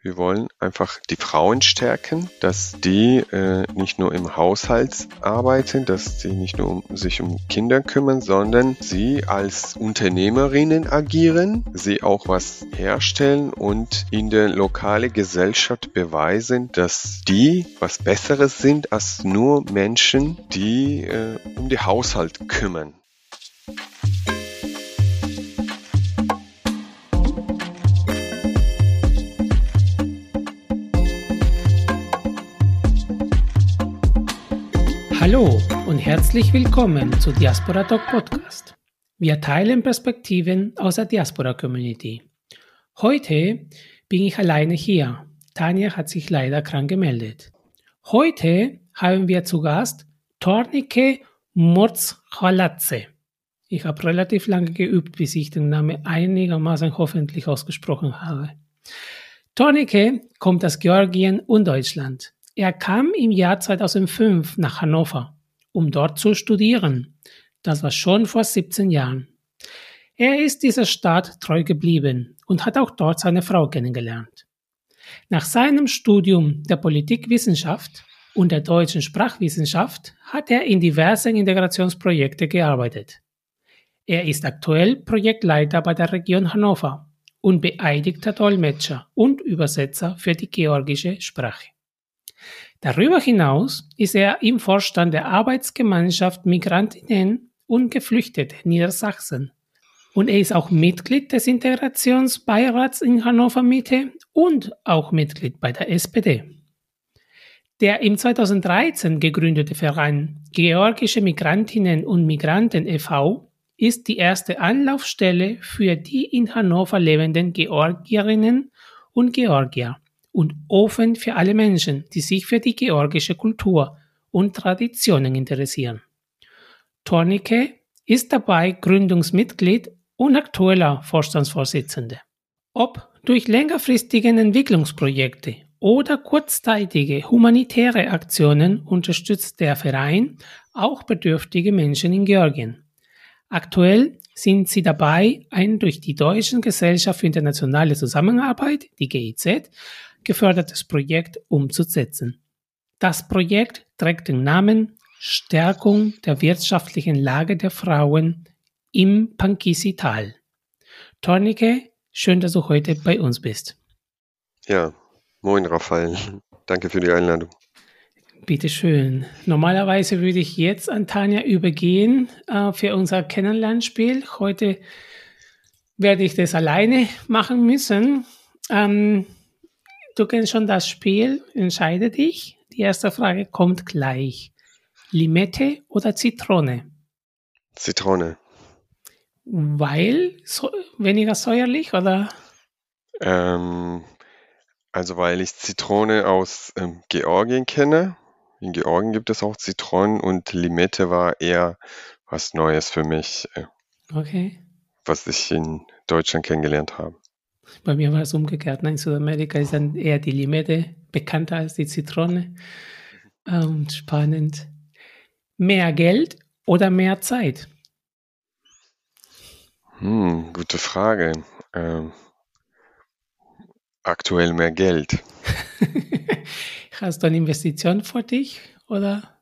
Wir wollen einfach die Frauen stärken, dass die äh, nicht nur im Haushalt arbeiten, dass sie nicht nur um, sich um Kinder kümmern, sondern sie als Unternehmerinnen agieren, sie auch was herstellen und in der lokalen Gesellschaft beweisen, dass die was Besseres sind als nur Menschen, die äh, um den Haushalt kümmern. Hallo und herzlich willkommen zu Diaspora Talk Podcast. Wir teilen Perspektiven aus der Diaspora Community. Heute bin ich alleine hier. Tanja hat sich leider krank gemeldet. Heute haben wir zu Gast Tornike Morzhalatze. Ich habe relativ lange geübt, bis ich den Namen einigermaßen hoffentlich ausgesprochen habe. Tornike kommt aus Georgien und Deutschland. Er kam im Jahr 2005 nach Hannover, um dort zu studieren. Das war schon vor 17 Jahren. Er ist dieser Stadt treu geblieben und hat auch dort seine Frau kennengelernt. Nach seinem Studium der Politikwissenschaft und der deutschen Sprachwissenschaft hat er in diversen Integrationsprojekten gearbeitet. Er ist aktuell Projektleiter bei der Region Hannover und beeidigter Dolmetscher und Übersetzer für die georgische Sprache. Darüber hinaus ist er im Vorstand der Arbeitsgemeinschaft Migrantinnen und Geflüchtete Niedersachsen. Und er ist auch Mitglied des Integrationsbeirats in Hannover Mitte und auch Mitglied bei der SPD. Der im 2013 gegründete Verein Georgische Migrantinnen und Migranten e.V. ist die erste Anlaufstelle für die in Hannover lebenden Georgierinnen und Georgier und offen für alle Menschen, die sich für die georgische Kultur und Traditionen interessieren. Tornike ist dabei Gründungsmitglied und aktueller Vorstandsvorsitzende. Ob durch längerfristige Entwicklungsprojekte oder kurzzeitige humanitäre Aktionen unterstützt der Verein auch bedürftige Menschen in Georgien. Aktuell sind sie dabei, ein durch die Deutsche Gesellschaft für internationale Zusammenarbeit, die GIZ, gefördertes Projekt umzusetzen. Das Projekt trägt den Namen Stärkung der wirtschaftlichen Lage der Frauen im Pankisi-Tal. Tornike, schön, dass du heute bei uns bist. Ja, moin Raphael. Danke für die Einladung. Bitte schön. Normalerweise würde ich jetzt an Tanja übergehen äh, für unser Kennenlernspiel. Heute werde ich das alleine machen müssen. Ähm, Du kennst schon das Spiel, entscheide dich. Die erste Frage kommt gleich. Limette oder Zitrone? Zitrone. Weil so, weniger säuerlich oder? Ähm, also weil ich Zitrone aus ähm, Georgien kenne. In Georgien gibt es auch Zitronen und Limette war eher was Neues für mich. Äh, okay. Was ich in Deutschland kennengelernt habe. Bei mir war es umgekehrt. In Südamerika ist dann eher die Limette bekannter als die Zitrone. Ähm, spannend. Mehr Geld oder mehr Zeit? Hm, gute Frage. Ähm, aktuell mehr Geld. Hast du eine Investition für dich oder?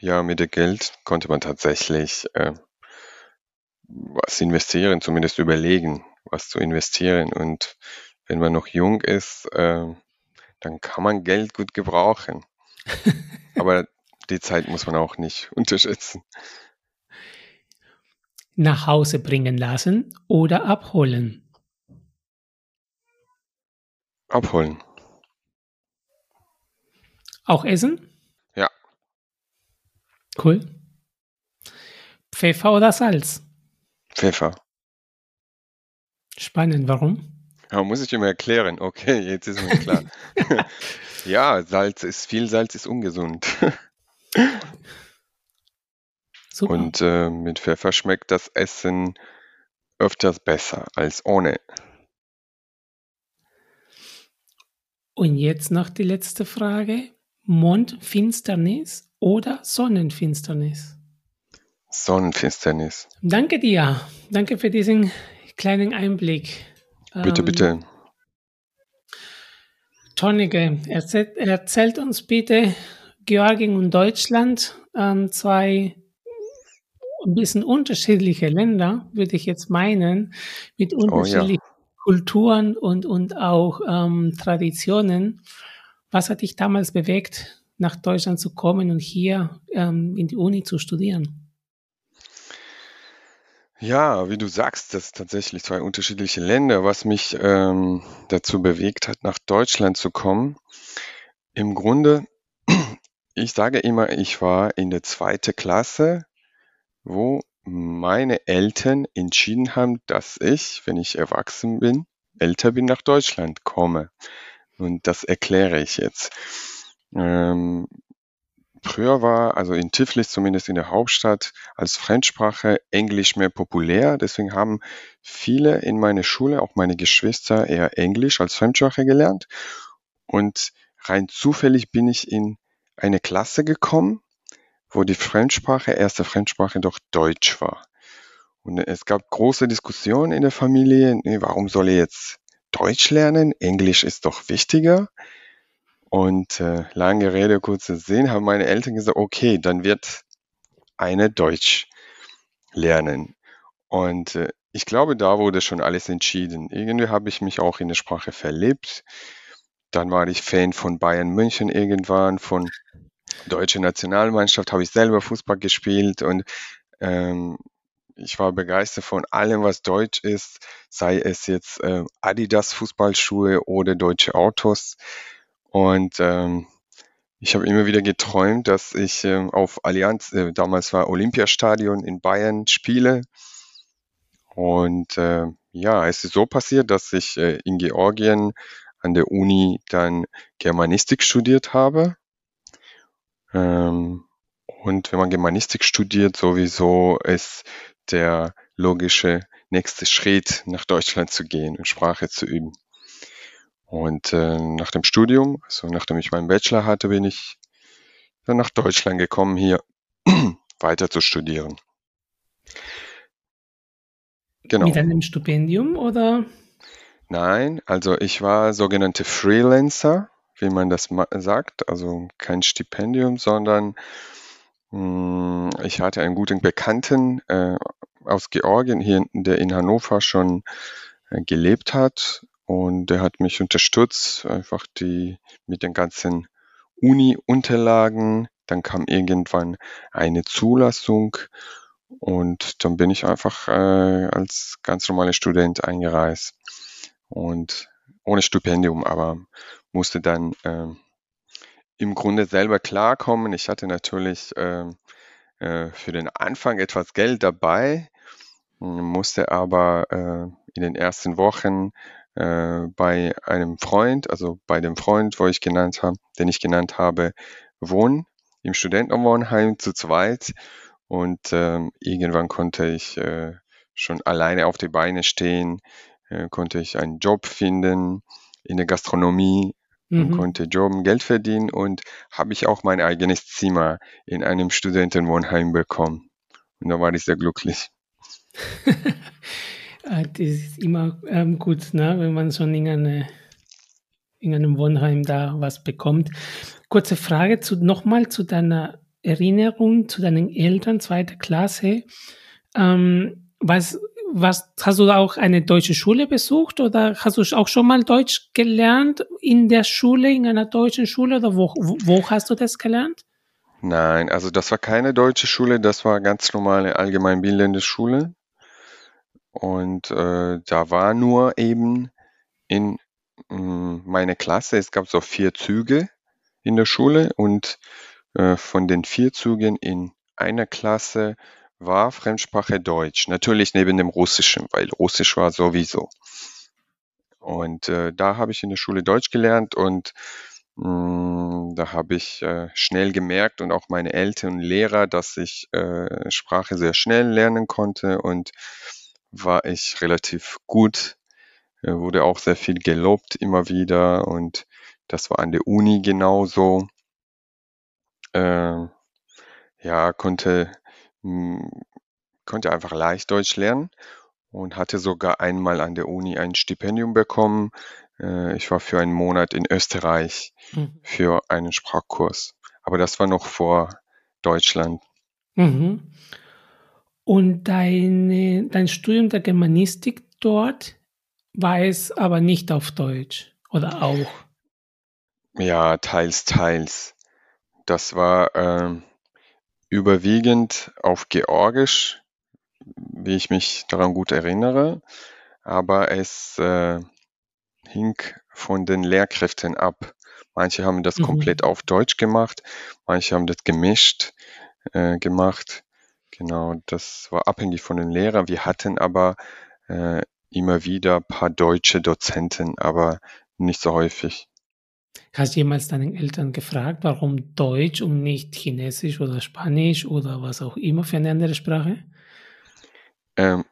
Ja, mit dem Geld konnte man tatsächlich äh, was investieren, zumindest überlegen was zu investieren. Und wenn man noch jung ist, äh, dann kann man Geld gut gebrauchen. Aber die Zeit muss man auch nicht unterschätzen. Nach Hause bringen lassen oder abholen? Abholen. Auch essen? Ja. Cool. Pfeffer oder Salz? Pfeffer. Spannend, warum? Ja, muss ich immer erklären. Okay, jetzt ist mir klar. ja, Salz ist, viel Salz ist ungesund. Super. Und äh, mit Pfeffer schmeckt das Essen öfters besser als ohne. Und jetzt noch die letzte Frage. Mondfinsternis oder Sonnenfinsternis? Sonnenfinsternis. Danke dir. Danke für diesen kleinen Einblick. Bitte, ähm, bitte. Tonige, erzählt, erzählt uns bitte Georgien und Deutschland, ähm, zwei ein bisschen unterschiedliche Länder, würde ich jetzt meinen, mit unterschiedlichen oh, ja. Kulturen und, und auch ähm, Traditionen. Was hat dich damals bewegt, nach Deutschland zu kommen und hier ähm, in die Uni zu studieren? Ja, wie du sagst, das sind tatsächlich zwei unterschiedliche Länder. Was mich ähm, dazu bewegt hat, nach Deutschland zu kommen, im Grunde, ich sage immer, ich war in der zweiten Klasse, wo meine Eltern entschieden haben, dass ich, wenn ich erwachsen bin, älter bin, nach Deutschland komme. Und das erkläre ich jetzt. Ähm, Früher war, also in Tiflis, zumindest in der Hauptstadt, als Fremdsprache Englisch mehr populär. Deswegen haben viele in meiner Schule, auch meine Geschwister, eher Englisch als Fremdsprache gelernt. Und rein zufällig bin ich in eine Klasse gekommen, wo die Fremdsprache, erste Fremdsprache doch Deutsch war. Und es gab große Diskussionen in der Familie, warum soll ich jetzt Deutsch lernen? Englisch ist doch wichtiger. Und äh, lange Rede, kurzer Sinn, haben meine Eltern gesagt, okay, dann wird eine Deutsch lernen. Und äh, ich glaube, da wurde schon alles entschieden. Irgendwie habe ich mich auch in der Sprache verliebt. Dann war ich Fan von Bayern München irgendwann, von deutsche Nationalmannschaft, habe ich selber Fußball gespielt und ähm, ich war begeistert von allem, was deutsch ist, sei es jetzt äh, Adidas Fußballschuhe oder deutsche Autos. Und ähm, ich habe immer wieder geträumt, dass ich ähm, auf Allianz, äh, damals war Olympiastadion in Bayern, spiele. Und äh, ja, es ist so passiert, dass ich äh, in Georgien an der Uni dann Germanistik studiert habe. Ähm, und wenn man Germanistik studiert, sowieso ist der logische nächste Schritt, nach Deutschland zu gehen und Sprache zu üben. Und äh, nach dem Studium, also nachdem ich meinen Bachelor hatte, bin ich dann nach Deutschland gekommen, hier weiter zu studieren. Genau. Mit einem Stipendium oder? Nein, also ich war sogenannte Freelancer, wie man das sagt, also kein Stipendium, sondern mh, hm, ich hatte einen guten Bekannten äh, aus Georgien hier, der in Hannover schon äh, gelebt hat und der hat mich unterstützt, einfach die mit den ganzen Uni-Unterlagen. Dann kam irgendwann eine Zulassung und dann bin ich einfach äh, als ganz normaler Student eingereist und ohne Stipendium, aber musste dann äh, im Grunde selber klarkommen. Ich hatte natürlich äh, äh, für den Anfang etwas Geld dabei, musste aber äh, in den ersten Wochen äh, bei einem Freund, also bei dem Freund, wo ich genannt habe, den ich genannt habe, wohnen im Studentenwohnheim zu zweit und ähm, irgendwann konnte ich äh, schon alleine auf die Beine stehen, äh, konnte ich einen Job finden in der Gastronomie und mhm. konnte jobben, Geld verdienen und habe ich auch mein eigenes Zimmer in einem Studentenwohnheim bekommen. Und da war ich sehr glücklich. Äh, das ist immer ähm, gut, ne? wenn man schon in, eine, in einem Wohnheim da was bekommt. Kurze Frage zu, nochmal zu deiner Erinnerung zu deinen Eltern, zweiter Klasse. Ähm, was, was, hast du auch eine deutsche Schule besucht oder hast du auch schon mal Deutsch gelernt in der Schule, in einer deutschen Schule oder wo, wo hast du das gelernt? Nein, also das war keine deutsche Schule, das war ganz normale allgemeinbildende Schule. Und äh, da war nur eben in mh, hm, meine Klasse, es gab so vier Züge in der Schule und äh, von den vier Zügen in einer Klasse war Fremdsprache Deutsch. Natürlich neben dem Russischen, weil Russisch war sowieso. Und äh, da habe ich in der Schule Deutsch gelernt und mh, hm, da habe ich äh, schnell gemerkt und auch meine Eltern und Lehrer, dass ich äh, Sprache sehr schnell lernen konnte und war ich relativ gut, äh, wurde auch sehr viel gelobt immer wieder und das war an der Uni genauso. Äh, ja, konnte, mh, hm, konnte einfach leicht Deutsch lernen und hatte sogar einmal an der Uni ein Stipendium bekommen, Äh, ich war für einen Monat in Österreich mhm. für einen Sprachkurs. Aber das war noch vor Deutschland. Mhm. Und deine, dein Studium der Germanistik dort war es aber nicht auf Deutsch oder auch? Ja, teils, teils. Das war äh, überwiegend auf Georgisch, wie ich mich daran gut erinnere, aber es äh, hing von den Lehrkräften ab. Manche haben das mhm. komplett auf Deutsch gemacht, manche haben das gemischt äh, gemacht. Genau, das war abhängig von den Lehrern. Wir hatten aber äh, immer wieder ein paar deutsche Dozenten, aber nicht so häufig. Hast du jemals deinen Eltern gefragt, warum Deutsch und nicht Chinesisch oder Spanisch oder was auch immer für eine andere Sprache? Ähm,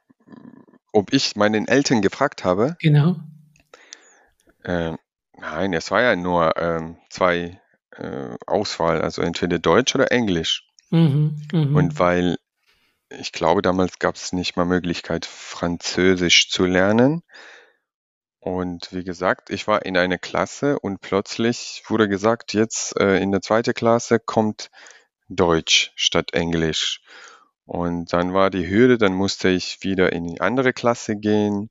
ob ich meinen Eltern gefragt habe? Genau. Ähm, nein, es war ja nur ähm, zwei äh, Auswahl, also entweder Deutsch oder Englisch. Mhm, mh. Und weil ich glaube, damals gab es nicht mal Möglichkeit, Französisch zu lernen. Und wie gesagt, ich war in einer Klasse und plötzlich wurde gesagt, jetzt äh, in der zweiten Klasse kommt Deutsch statt Englisch. Und dann war die Hürde, dann musste ich wieder in die andere Klasse gehen,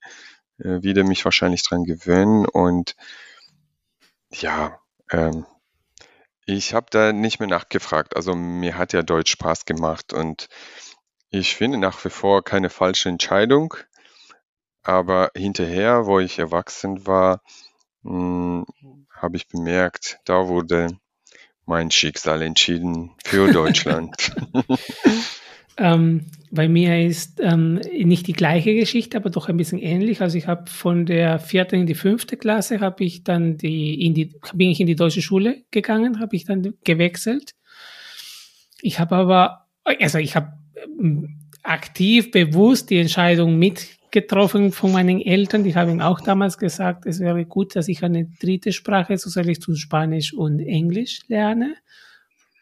äh, wieder mich wahrscheinlich dran gewöhnen. Und ja, ähm, ich habe da nicht mehr nachgefragt. Also mir hat ja Deutsch Spaß gemacht und ich finde nach wie vor keine falsche Entscheidung, aber hinterher, wo ich erwachsen war, hm, habe ich bemerkt, da wurde mein Schicksal entschieden für Deutschland. ähm, bei mir ist ähm, nicht die gleiche Geschichte, aber doch ein bisschen ähnlich. Also ich habe von der vierten in die fünfte Klasse habe ich dann die, in die bin ich in die deutsche Schule gegangen, habe ich dann gewechselt. Ich habe aber, also ich habe aktiv, bewusst die Entscheidung mitgetroffen von meinen Eltern. Die haben auch damals gesagt, es wäre gut, dass ich eine dritte Sprache, so soll ich zu Spanisch und Englisch lerne.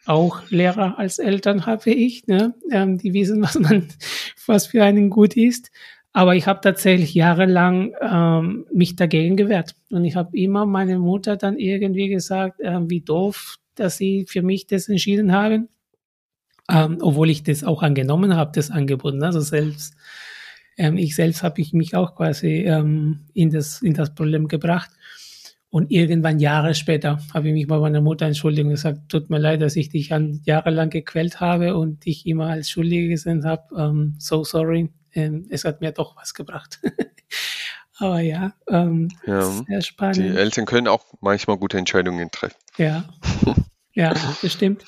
Auch Lehrer als Eltern habe ich, ne? Ähm, die wissen, was man, was für einen gut ist. Aber ich habe tatsächlich jahrelang ähm, mich dagegen gewehrt. Und ich habe immer meine Mutter dann irgendwie gesagt, äh, wie doof, dass sie für mich das entschieden haben ähm, obwohl ich das auch angenommen habe, das Angebot. Ne? Also selbst, ähm, ich selbst habe ich mich auch quasi ähm, in, das, in das Problem gebracht. Und irgendwann Jahre später habe ich mich bei meiner Mutter entschuldigt und gesagt, tut mir leid, dass ich dich an, jahrelang gequält habe und dich immer als Schuldige gesehen habe. Um, so sorry. Ähm, es hat mir doch was gebracht. Aber ja, ähm, ja, sehr spannend. Die Eltern können auch manchmal gute Entscheidungen treffen. Ja, ja, bestimmt.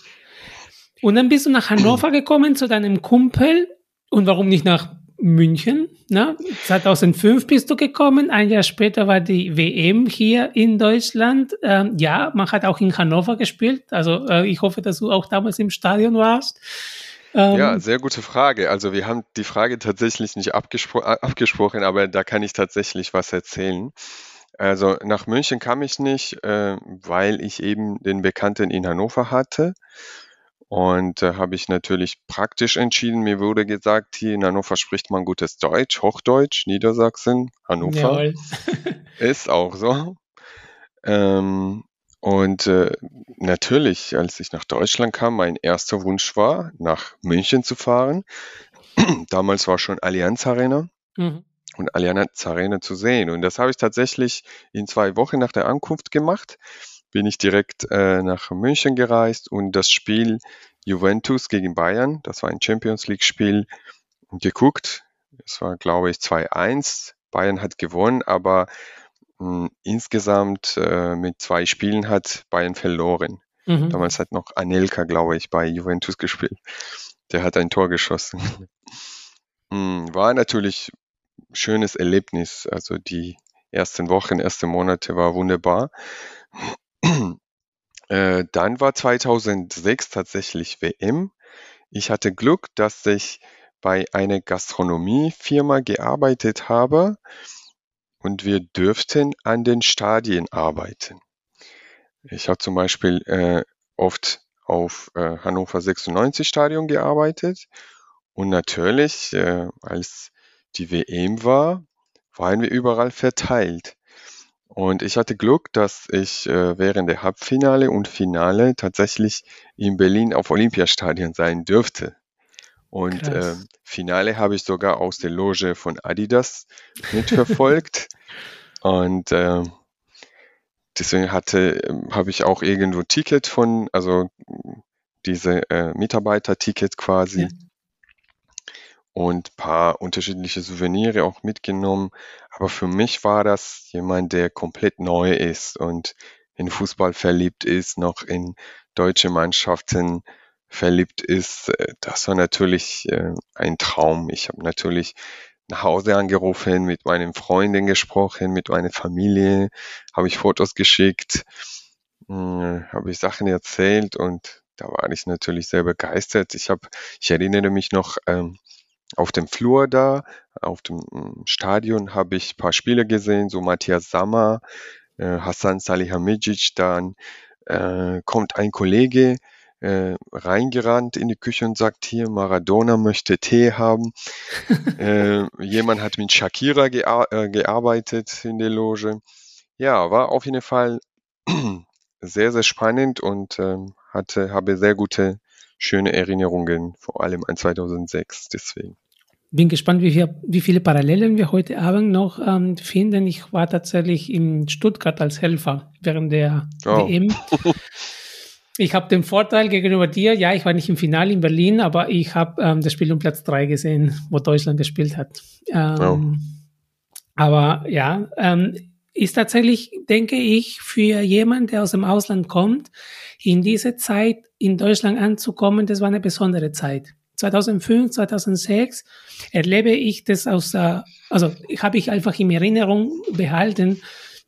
Und dann bist du nach Hannover gekommen zu deinem Kumpel. Und warum nicht nach München? Ne? 2005 bist du gekommen. Ein Jahr später war die WM hier in Deutschland. Ähm, ja, man hat auch in Hannover gespielt. Also äh, ich hoffe, dass du auch damals im Stadion warst. Ähm, ja, sehr gute Frage. Also wir haben die Frage tatsächlich nicht abgespro äh, abgesprochen, aber da kann ich tatsächlich was erzählen. Also nach München kam ich nicht, äh, weil ich eben den Bekannten in Hannover hatte. Und da äh, habe ich natürlich praktisch entschieden. Mir wurde gesagt, hier in Hannover spricht man gutes Deutsch, Hochdeutsch, Niedersachsen, Hannover. Jawohl. Ist auch so. Ähm, und äh, natürlich, als ich nach Deutschland kam, mein erster Wunsch war, nach München zu fahren. Damals war schon Allianz Arena. Mhm. Und Allianz Arena zu sehen. Und das habe ich tatsächlich in zwei Wochen nach der Ankunft gemacht bin ich direkt äh, nach München gereist und das Spiel Juventus gegen Bayern, das war ein Champions League-Spiel, geguckt. Es war, glaube ich, 2-1. Bayern hat gewonnen, aber mh, hm, insgesamt äh, mit zwei Spielen hat Bayern verloren. Mhm. Damals hat noch Anelka, glaube ich, bei Juventus gespielt. Der hat ein Tor geschossen. Hm, war natürlich schönes Erlebnis. Also die ersten Wochen, ersten Monate war wunderbar. Äh, dann war 2006 tatsächlich WM. Ich hatte Glück, dass ich bei einer Gastronomiefirma gearbeitet habe und wir dürften an den Stadien arbeiten. Ich habe zum Beispiel äh, oft auf äh, Hannover 96 Stadion gearbeitet und natürlich, äh, als die WM war, waren wir überall verteilt. Und ich hatte Glück, dass ich äh, während der Halbfinale und Finale tatsächlich in Berlin auf Olympiastadion sein dürfte. Und äh, Finale habe ich sogar aus der Loge von Adidas mitverfolgt. und äh, deswegen hatte, ähm, habe ich auch irgendwo Ticket von, also diese äh, Mitarbeiter-Ticket quasi. Ja und paar unterschiedliche Souvenire auch mitgenommen. Aber für mich war das jemand, der komplett neu ist und in Fußball verliebt ist, noch in deutsche Mannschaften verliebt ist. Äh, das war natürlich äh, ein Traum. Ich habe natürlich nach Hause angerufen, mit meinen Freunden gesprochen, mit meiner Familie, habe ich Fotos geschickt, äh, habe ich Sachen erzählt und da war ich natürlich sehr begeistert. Ich habe, ich erinnere mich noch, ähm, auf dem Flur da, auf dem hm, Stadion habe ich paar Spiele gesehen, so Matthias Sammer, äh, Hassan Salihamidzic, dann äh, kommt ein Kollege äh, reingerannt in die Küche und sagt hier, Maradona möchte Tee haben. äh, jemand hat mit Shakira gear äh, gearbeitet in der Loge. Ja, war auf jeden Fall sehr, sehr spannend und ähm, hatte, habe sehr gute schöne Erinnerungen, vor allem an 2006. Deswegen. Bin gespannt, wie, wir, wie viele Parallelen wir heute Abend noch ähm, finden. Ich war tatsächlich in Stuttgart als Helfer während der oh. WM. Ich habe den Vorteil gegenüber dir, ja, ich war nicht im Finale in Berlin, aber ich habe ähm, das Spiel um Platz 3 gesehen, wo Deutschland gespielt hat. Ähm, oh. Aber ja, ähm, ist tatsächlich, denke ich, für jemanden, der aus dem Ausland kommt, in diese Zeit in Deutschland anzukommen, das war eine besondere Zeit. 2005, 2006 erlebe ich das aus, also habe ich einfach in Erinnerung behalten,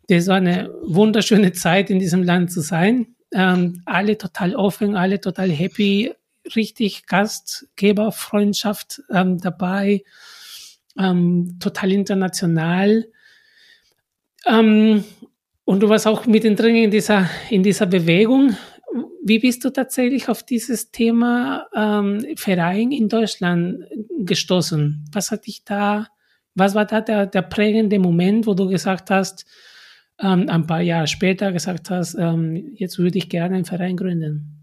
das war eine wunderschöne Zeit in diesem Land zu sein. Ähm, alle total offen, alle total happy, richtig Gastgeberfreundschaft ähm, dabei, ähm, total international. Ähm, und du warst auch mittendrin in dieser, in dieser Bewegung. Wie bist du tatsächlich auf dieses Thema ähm, Verein in Deutschland gestoßen? Was hat dich da, was war da der, der prägende Moment, wo du gesagt hast, ähm, ein paar Jahre später gesagt hast, ähm, jetzt würde ich gerne einen Verein gründen?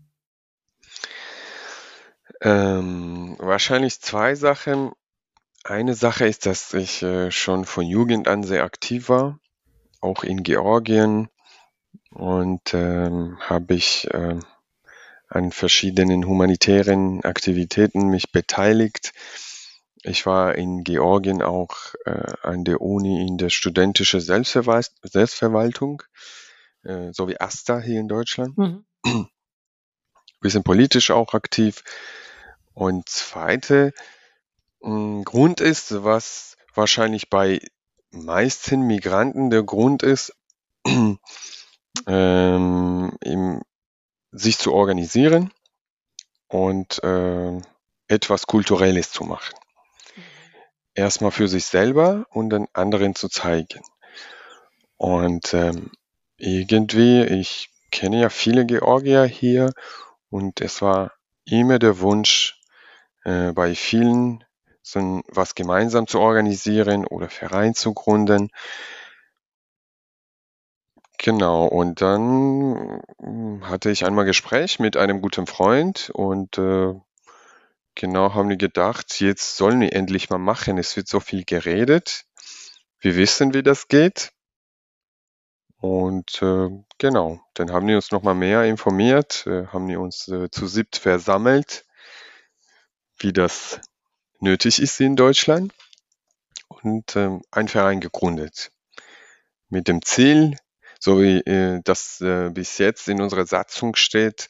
Ähm, wahrscheinlich zwei Sachen. Eine Sache ist, dass ich äh, schon von Jugend an sehr aktiv war, auch in Georgien und ähm, habe ich äh, an verschiedenen humanitären Aktivitäten mich beteiligt. Ich war in Georgien auch äh, an der Uni in der studentische Selbstverwal Selbstverwaltung, äh, so wie ASTA hier in Deutschland. Mhm. Bisschen politisch auch aktiv. Und zweite hm, Grund ist, was wahrscheinlich bei meisten Migranten der Grund ist, ähm, im, sich zu organisieren und äh, etwas Kulturelles zu machen. Mhm. Erstmal für sich selber und dann anderen zu zeigen. Und ähm, irgendwie, ich kenne ja viele Georgier hier und es war immer der Wunsch, äh, bei vielen so was gemeinsam zu organisieren oder Verein zu gründen. Genau, und dann hm, hatte ich einmal Gespräch mit einem guten Freund und äh, genau haben wir gedacht, jetzt sollen wir endlich mal machen. Es wird so viel geredet. Wir wissen, wie das geht. Und äh, genau, dann haben wir uns nochmal mehr informiert, äh, haben wir uns äh, zu siebt versammelt, wie das nötig ist in Deutschland und äh, einen Verein gegründet. Mit dem Ziel, so wie äh, das äh, bis jetzt in unserer Satzung steht,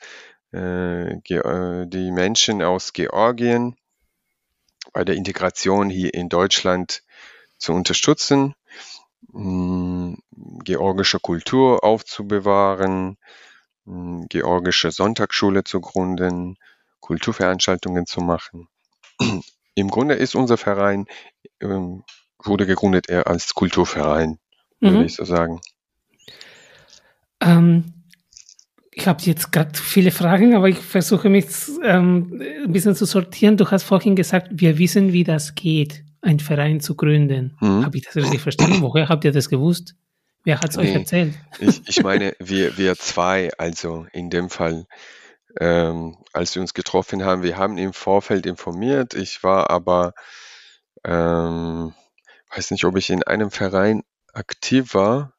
äh, äh, die Menschen aus Georgien bei der Integration hier in Deutschland zu unterstützen, mh, georgische Kultur aufzubewahren, mh, georgische Sonntagsschule zu gründen, Kulturveranstaltungen zu machen. Im Grunde ist unser Verein, ähm, wurde gegründet eher als Kulturverein, würde mhm. ich so sagen. Ähm, ich habe jetzt gerade viele Fragen, aber ich versuche mich ähm, ein bisschen zu sortieren. Du hast vorhin gesagt, wir wissen, wie das geht, einen Verein zu gründen. Mhm. Habe ich das richtig verstanden? Woher habt ihr das gewusst? Wer hat es euch Nee, erzählt? ich, ich meine, wir, wir zwei, also in dem Fall, ähm, als wir uns getroffen haben, wir haben im Vorfeld informiert. Ich war aber, ähm, weiß nicht, ob ich in einem Verein aktiv war.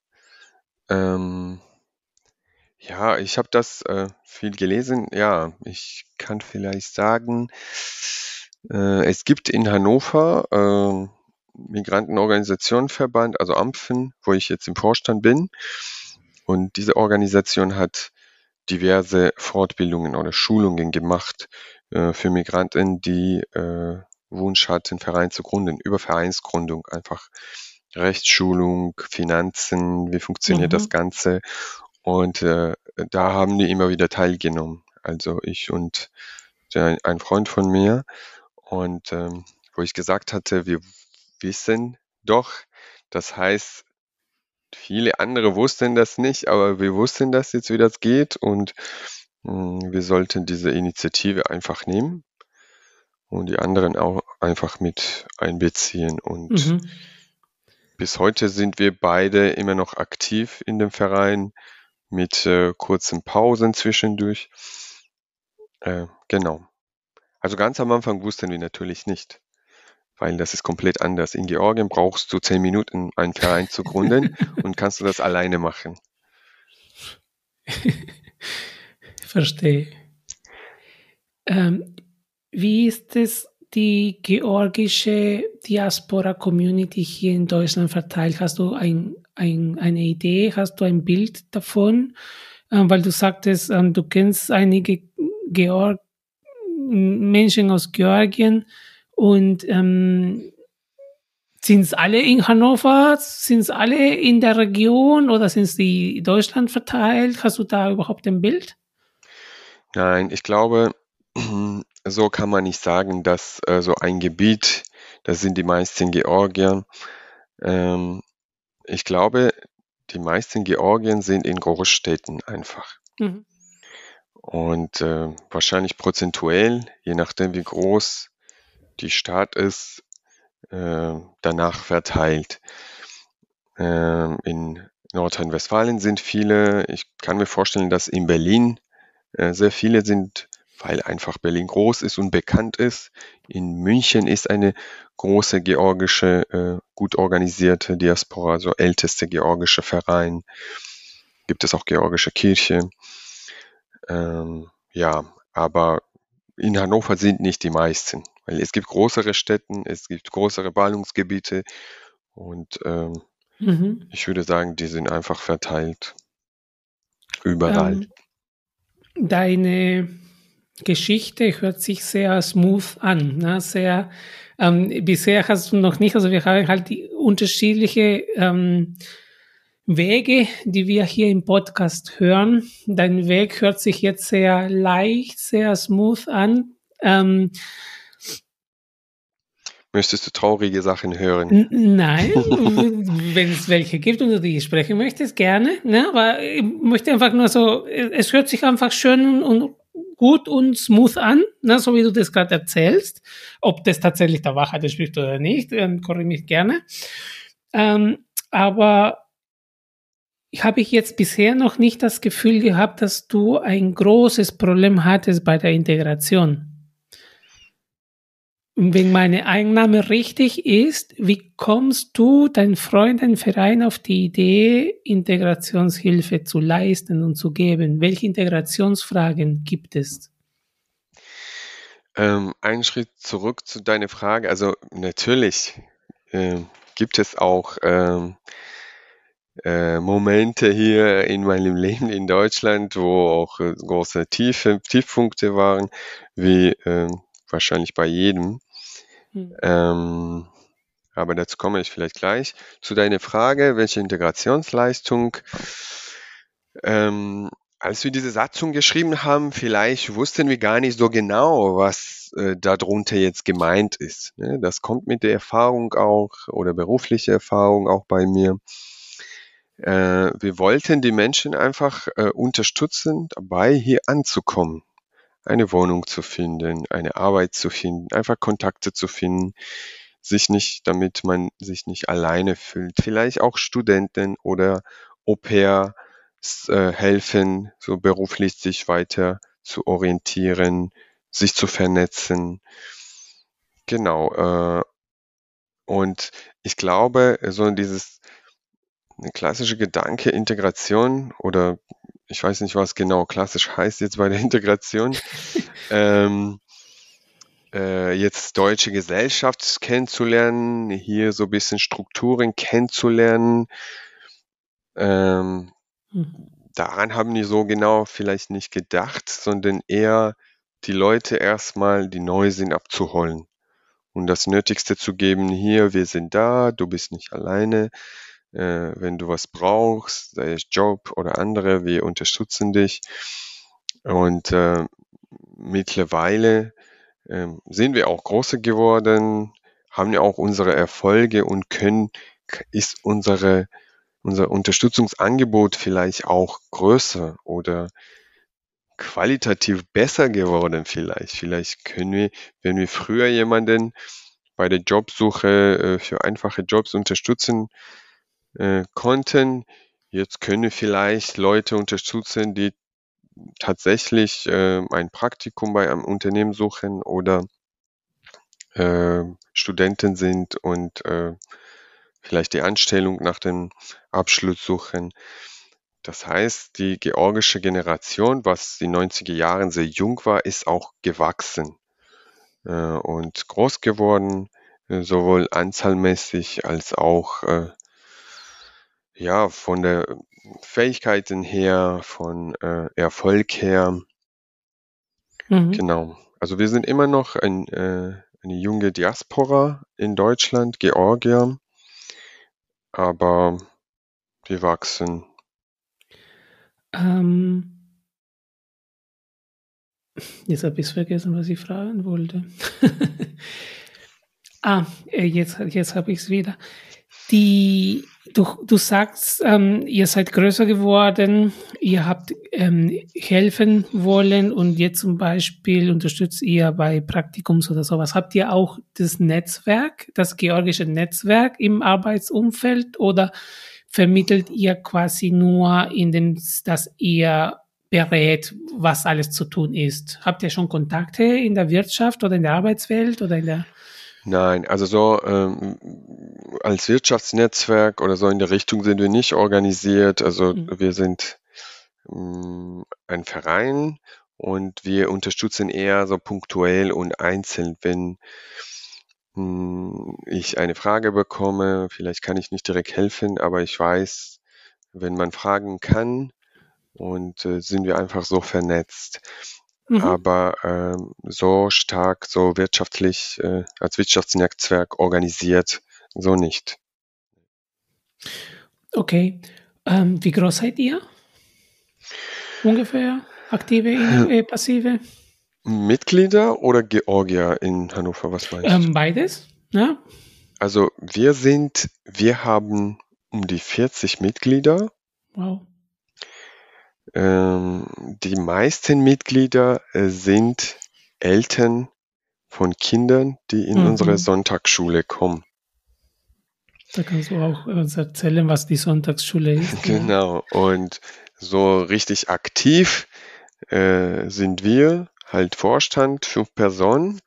Ähm, ja, ich habe das äh, viel gelesen. Ja, ich kann vielleicht sagen, äh, es gibt in Hannover äh, Migrantenorganisationenverband, also AMPFen, wo ich jetzt im Vorstand bin. Und diese Organisation hat diverse Fortbildungen oder Schulungen gemacht äh, für Migranten, die äh, Wunsch hatten, Verein zu gründen, über Vereinsgründung einfach Rechtsschulung, Finanzen, wie funktioniert das Mhm. Ganze. Und äh, da haben die immer wieder teilgenommen. Also ich und der, ein Freund von mir. Und ähm, wo ich gesagt hatte, wir wissen doch, das heißt, viele andere wussten das nicht, aber wir wussten das jetzt, wie das geht. Und mh, wir sollten diese Initiative einfach nehmen und die anderen auch einfach mit einbeziehen. Und Mhm. bis heute sind wir beide immer noch aktiv in dem Verein mit äh, kurzen Pausen zwischendurch. Äh, genau. Also ganz am Anfang wussten wir natürlich nicht, weil das ist komplett anders. In Georgien brauchst du zehn Minuten, einen Verein zu gründen und kannst du das alleine machen. Verstehe. Ähm, wie ist es die georgische Diaspora-Community hier in Deutschland verteilt? Hast du ein, ein, eine Idee, hast du ein Bild davon? Ähm, weil du sagtest, ähm, du kennst einige Georg Menschen aus Georgien und ähm, sind es alle in Hannover? Sind es alle in der Region oder sind sie in Deutschland verteilt? Hast du da überhaupt ein Bild? Nein, ich glaube, so kann man nicht sagen, dass äh, so ein Gebiet, das sind die meisten Georgier. Ähm, ich glaube, die meisten Georgien sind in Großstädten einfach. Mhm. Und äh, wahrscheinlich prozentuell, je nachdem wie groß die Stadt ist, äh, danach verteilt. Ähm, in Nordrhein-Westfalen sind viele, ich kann mir vorstellen, dass in Berlin äh, sehr viele sind, weil einfach Berlin groß ist und bekannt ist. In München ist eine große georgische, äh, gut organisierte Diaspora, so älteste georgische Verein. Gibt es auch georgische Kirche. Ähm, ja, aber in Hannover sind nicht die meisten, weil es gibt größere Städte, es gibt größere Ballungsgebiete und ähm, Mhm. ich würde sagen, die sind einfach verteilt. Überall. Ähm, deine Geschichte hört sich sehr smooth an, ne? sehr. Ähm, bisher hast du noch nicht, also wir haben halt die unterschiedliche ähm, Wege, die wir hier im Podcast hören. Dein Weg hört sich jetzt sehr leicht, sehr smooth an. Ähm, Möchtest du traurige Sachen hören? Nein, wenn es welche gibt und du die sprechen möchtest, gerne. Ne? Aber ich möchte einfach nur so, es hört sich einfach schön und gut und smooth an, ne? so wie du das gerade erzählst. Ob das tatsächlich der Wahrheit entspricht oder nicht, ähm, korrigiere mich gerne. Ähm, aber habe ich jetzt bisher noch nicht das Gefühl gehabt, dass du ein großes Problem hattest bei der Integration. Wenn meine Einnahme richtig ist, wie kommst du, dein Freund, dein Verein auf die Idee, Integrationshilfe zu leisten und zu geben? Welche Integrationsfragen gibt es? Ähm, einen Schritt zurück zu deiner Frage. Also natürlich ähm, gibt es auch ähm, äh, Momente hier in meinem Leben in Deutschland, wo auch äh, große Tiefe, Tiefpunkte waren, wie ähm, wahrscheinlich bei jedem. Hm. Ähm, aber dazu komme ich vielleicht gleich. Zu deiner Frage, welche Integrationsleistung? Ähm, als wir diese Satzung geschrieben haben, vielleicht wussten wir gar nicht so genau, was äh, darunter jetzt gemeint ist. Ne? Das kommt mit der Erfahrung auch oder berufliche Erfahrung auch bei mir. Äh, wir wollten die Menschen einfach äh, unterstützen, dabei hier anzukommen, eine Wohnung zu finden, eine Arbeit zu finden, einfach Kontakte zu finden, sich nicht, damit man sich nicht alleine fühlt. Vielleicht auch Studenten oder Au-pair äh, helfen, so beruflich sich weiter zu orientieren, sich zu vernetzen. Genau. Äh, und ich glaube, so dieses klassische Gedanke Integration oder ich weiß nicht, was genau klassisch heißt jetzt bei der Integration, ähm, äh, jetzt deutsche Gesellschaft kennenzulernen, hier so ein bisschen Strukturen kennenzulernen. Ähm, mhm. Daran haben die so genau vielleicht nicht gedacht, sondern eher die Leute erstmal, die neu sind, abzuholen und das Nötigste zu geben, hier, wir sind da, du bist nicht alleine, äh, wenn du was brauchst, sei es Job oder andere, wir unterstützen dich. Und äh, mittlerweile äh, sind wir auch größer geworden, haben ja auch unsere Erfolge und können, ist unsere, unser Unterstützungsangebot vielleicht auch größer oder qualitativ besser geworden vielleicht. Vielleicht können wir, wenn wir früher jemanden bei der Jobsuche äh, für einfache Jobs unterstützen äh, konnten, jetzt können vielleicht Leute unterstützen, die tatsächlich äh, ein Praktikum bei einem Unternehmen suchen oder äh, Studenten sind und äh, vielleicht die Anstellung nach dem Abschluss suchen. Das heißt, die georgische Generation, was in den 90er Jahren sehr jung war, ist auch gewachsen äh, und groß geworden, äh, sowohl anzahlmäßig als auch äh, ja, von der Fähigkeiten her, von äh, Erfolg her. Mhm. Genau. Also wir sind immer noch ein, äh, eine junge Diaspora in Deutschland, Georgier, aber wir wachsen ähm, jetzt habe ich vergessen, was ich fragen wollte. ah, äh, jetzt, jetzt habe ich es wieder. Die, du, du sagst, ähm, ihr seid größer geworden, ihr habt ähm, helfen wollen und jetzt zum Beispiel unterstützt ihr bei Praktikums oder sowas. Habt ihr auch das Netzwerk, das georgische Netzwerk im Arbeitsumfeld oder vermittelt ihr quasi nur, indem dass ihr berät, was alles zu tun ist. Habt ihr schon Kontakte in der Wirtschaft oder in der Arbeitswelt oder in der Nein, also so ähm, als Wirtschaftsnetzwerk oder so in der Richtung sind wir nicht organisiert. Also mhm. wir sind ähm, ein Verein und wir unterstützen eher so punktuell und einzeln, wenn hm, ich eine Frage bekomme, vielleicht kann ich nicht direkt helfen, aber ich weiß, wenn man fragen kann und äh, sind wir einfach so vernetzt. Mhm. Aber ähm, so stark, so wirtschaftlich äh, als Wirtschaftsnetzwerk organisiert, so nicht. Okay. Ähm, wie groß seid ihr? Ungefähr? Aktive, äh, passive? Mitglieder oder Georgier in Hannover? Was meinst du? Ähm, beides, ja. Also wir sind, wir haben um die 40 Mitglieder. Wow. Ähm, die meisten Mitglieder äh, sind Eltern von Kindern, die in mhm. unsere Sonntagsschule kommen. Da kannst du auch uns erzählen, was die Sonntagsschule ist. Genau. Und so richtig aktiv äh, sind wir halt Vorstand, fünf Personen.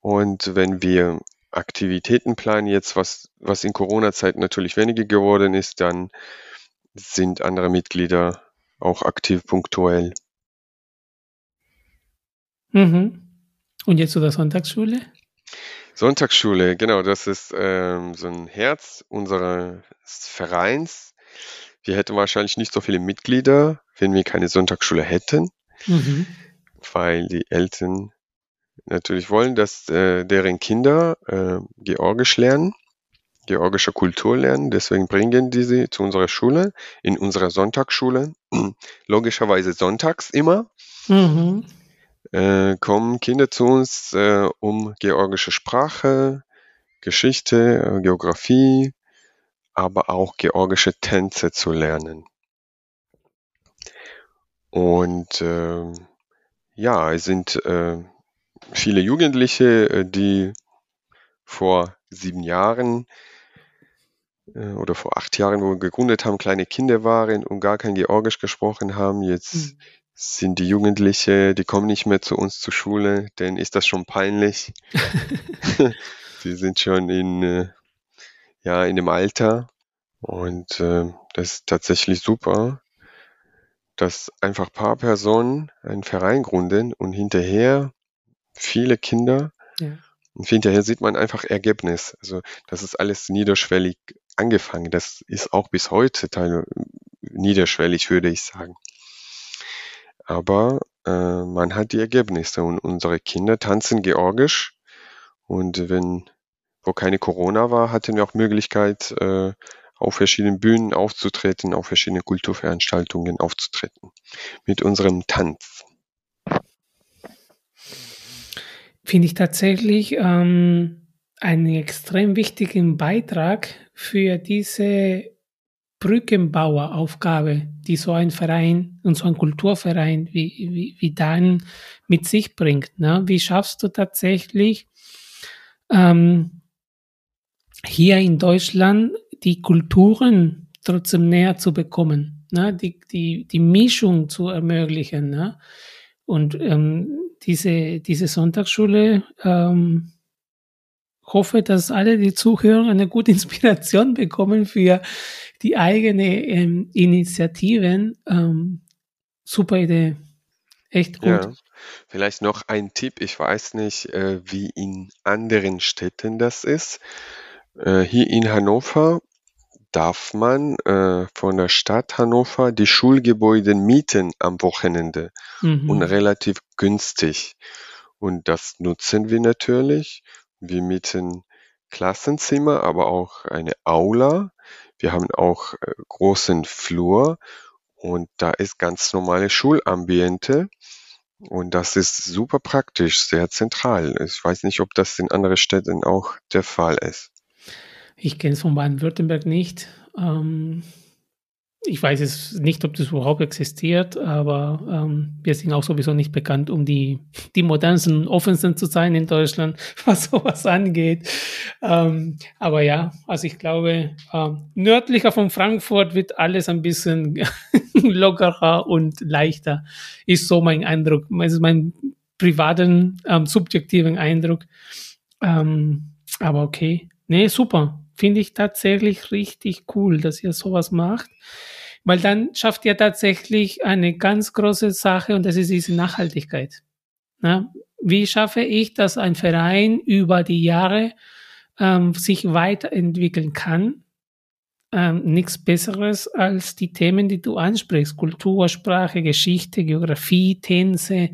Und wenn wir Aktivitäten planen, jetzt was, was in Corona-Zeit natürlich weniger geworden ist, dann sind andere Mitglieder auch aktiv punktuell. Mhm. Und jetzt zu der Sonntagsschule? Sonntagsschule, genau, das ist ähm, so ein Herz unseres Vereins. Wir hätten wahrscheinlich nicht so viele Mitglieder, wenn wir keine Sonntagsschule hätten. Mhm weil die Eltern natürlich wollen, dass äh, deren Kinder äh, Georgisch lernen, georgische Kultur lernen. Deswegen bringen die sie zu unserer Schule, in unserer Sonntagsschule. Logischerweise sonntags immer. Mhm. Äh, kommen Kinder zu uns, äh, um georgische Sprache, Geschichte, äh, Geografie, aber auch georgische Tänze zu lernen. Und äh, ja, es sind äh, viele Jugendliche, äh, die vor sieben Jahren oder vor acht Jahren, wo wir gegründet haben, kleine Kinder waren und gar kein Georgisch gesprochen haben. Jetzt mhm. sind die Jugendliche, die kommen nicht mehr zu uns zur Schule, denn ist das schon peinlich. Sie sind schon in, äh, ja, in dem Alter und äh, das ist tatsächlich super, dass einfach ein paar Personen einen Verein gründen und hinterher viele Kinder ja. und hinterher sieht man einfach Ergebnis. Also das ist alles niederschwellig angefangen. Das ist auch bis heute teil niederschwellig, würde ich sagen. Aber äh, man hat die Ergebnisse und unsere Kinder tanzen georgisch. Und wenn, wo keine Corona war, hatten wir auch Möglichkeit, äh, auf verschiedenen Bühnen aufzutreten, auf verschiedene Kulturveranstaltungen aufzutreten mit unserem Tanz. Finde ich tatsächlich ähm, einen extrem wichtigen Beitrag für diese Brückenbaueraufgabe, die so ein Verein und so ein Kulturverein wie, wie, wie dein mit sich bringt. Ne? Wie schaffst du tatsächlich ähm, hier in Deutschland die Kulturen trotzdem näher zu bekommen, ne? die, die, die Mischung zu ermöglichen. Ne? Und ähm, diese, diese Sonntagsschule ähm, hoffe, dass alle die Zuhörer eine gute Inspiration bekommen für die eigene ähm, Initiativen. Ähm, super Idee. Echt gut. Ja. Vielleicht noch ein Tipp. Ich weiß nicht, äh, wie in anderen Städten das ist. Äh, hier in Hannover darf man äh, von der Stadt Hannover die Schulgebäude mieten am Wochenende mhm. und relativ günstig. Und das nutzen wir natürlich. Wir mieten Klassenzimmer, aber auch eine Aula. Wir haben auch äh, großen Flur und da ist ganz normale Schulambiente. Und das ist super praktisch, sehr zentral. Ich weiß nicht, ob das in anderen Städten auch der Fall ist. Ich kenne es von Baden-Württemberg nicht. Ähm, ich weiß es nicht, ob das überhaupt existiert, aber ähm, wir sind auch sowieso nicht bekannt, um die, die modernsten, offensten zu sein in Deutschland, was sowas angeht. Ähm, aber ja, also ich glaube, ähm, nördlicher von Frankfurt wird alles ein bisschen lockerer und leichter, ist so mein Eindruck. Das ist mein privaten, ähm, subjektiven Eindruck. Ähm, aber okay. Nee, super finde ich tatsächlich richtig cool, dass ihr sowas macht, weil dann schafft ihr tatsächlich eine ganz große Sache und das ist diese Nachhaltigkeit. Na, wie schaffe ich, dass ein Verein über die Jahre ähm, sich weiterentwickeln kann? Ähm, nichts Besseres als die Themen, die du ansprichst. Kultur, Sprache, Geschichte, Geografie, Tänze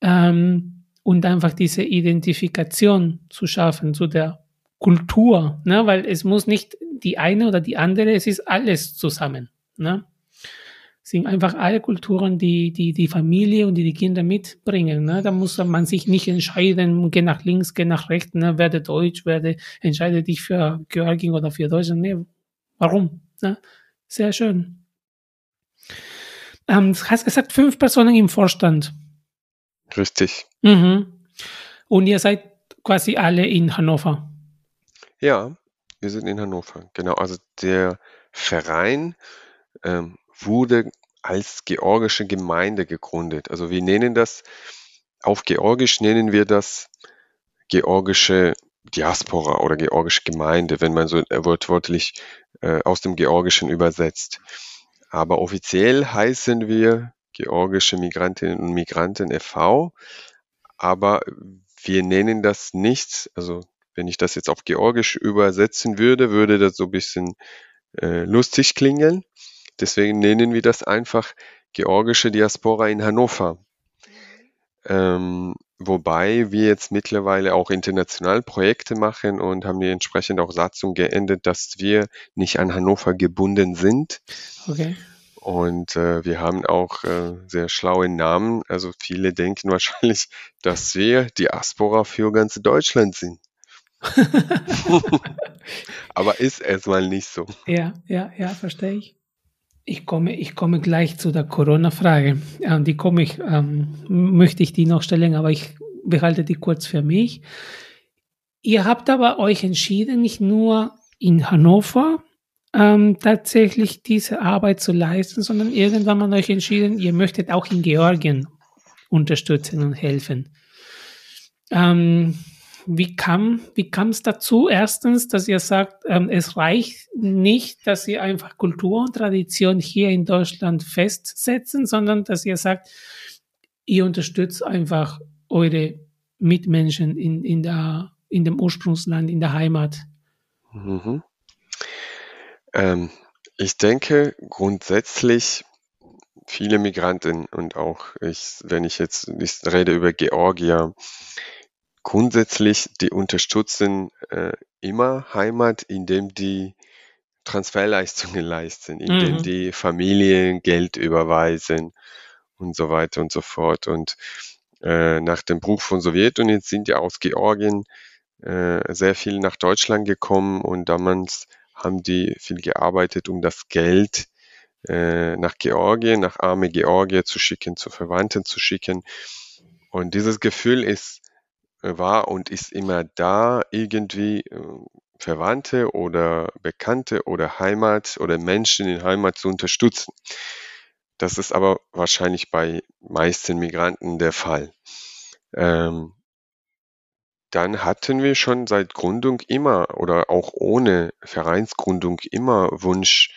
ähm, und einfach diese Identifikation zu schaffen zu der Kultur, ne? weil es muss nicht die eine oder die andere, es ist alles zusammen. Ne? Es sind einfach alle Kulturen, die, die die Familie und die die Kinder mitbringen. Ne? Da muss man sich nicht entscheiden, geh nach links, geh nach rechts, ne? werde Deutsch, werde, entscheide dich für Georgien oder für Deutschland. Ne? Warum? Ne? Sehr schön. Ähm, du hast gesagt, fünf Personen im Vorstand. Richtig. Mhm. Und ihr seid quasi alle in Hannover. Ja, wir sind in Hannover. Genau, also der Verein ähm, wurde als georgische Gemeinde gegründet. Also wir nennen das, auf Georgisch nennen wir das georgische Diaspora oder georgische Gemeinde, wenn man so wortwörtlich äh, aus dem Georgischen übersetzt. Aber offiziell heißen wir georgische Migrantinnen und Migranten e.V., aber wir nennen das nicht, also wenn ich das jetzt auf Georgisch übersetzen würde, würde das so ein bisschen äh, lustig klingen. Deswegen nennen wir das einfach georgische Diaspora in Hannover. Ähm, wobei wir jetzt mittlerweile auch international Projekte machen und haben die entsprechend auch Satzung geändert, dass wir nicht an Hannover gebunden sind. Okay. Und äh, wir haben auch äh, sehr schlaue Namen. Also viele denken wahrscheinlich, dass wir Diaspora für ganz Deutschland sind. Aber ist erstmal nicht so. Ja, ja, ja, verstehe ich. Ich komme, ich komme gleich zu der Corona-Frage. Ähm, die komme ich, ähm, möchte ich die noch stellen, aber ich behalte die kurz für mich. ihr habt aber euch entschieden, nicht nur in Hannover ähm, tatsächlich diese Arbeit zu leisten, sondern irgendwann mal euch entschieden, ihr möchtet auch in Georgien unterstützen und helfen. Ähm, wie kam wie kam es dazu? Erstens, dass ihr sagt, ähm, es reicht nicht, dass ihr einfach Kultur und Tradition hier in Deutschland festsetzen, sondern dass ihr sagt, ihr unterstützt einfach eure Mitmenschen in, in, der, in dem Ursprungsland, in der Heimat. Mhm. Ähm, ich denke grundsätzlich viele Migranten und auch ich, wenn ich jetzt ich rede über Georgier, grundsätzlich die unterstützen äh, immer Heimat, indem die Transferleistungen leisten, indem mhm. die Familien Geld überweisen und so weiter und so fort. Und äh, nach dem Bruch von Sowjetunion sind ja aus Georgien äh, sehr viel nach Deutschland gekommen und damals haben die viel gearbeitet, um das Geld äh, nach Georgien, nach arme Georgier zu schicken, zu Verwandten zu schicken. Und dieses Gefühl ist, war und ist immer da, irgendwie äh, Verwandte oder Bekannte oder Heimat oder Menschen in Heimat zu unterstützen. Das ist aber wahrscheinlich bei meisten Migranten der Fall. Ähm, dann hatten wir schon seit Gründung immer oder auch ohne Vereinsgründung immer Wunsch,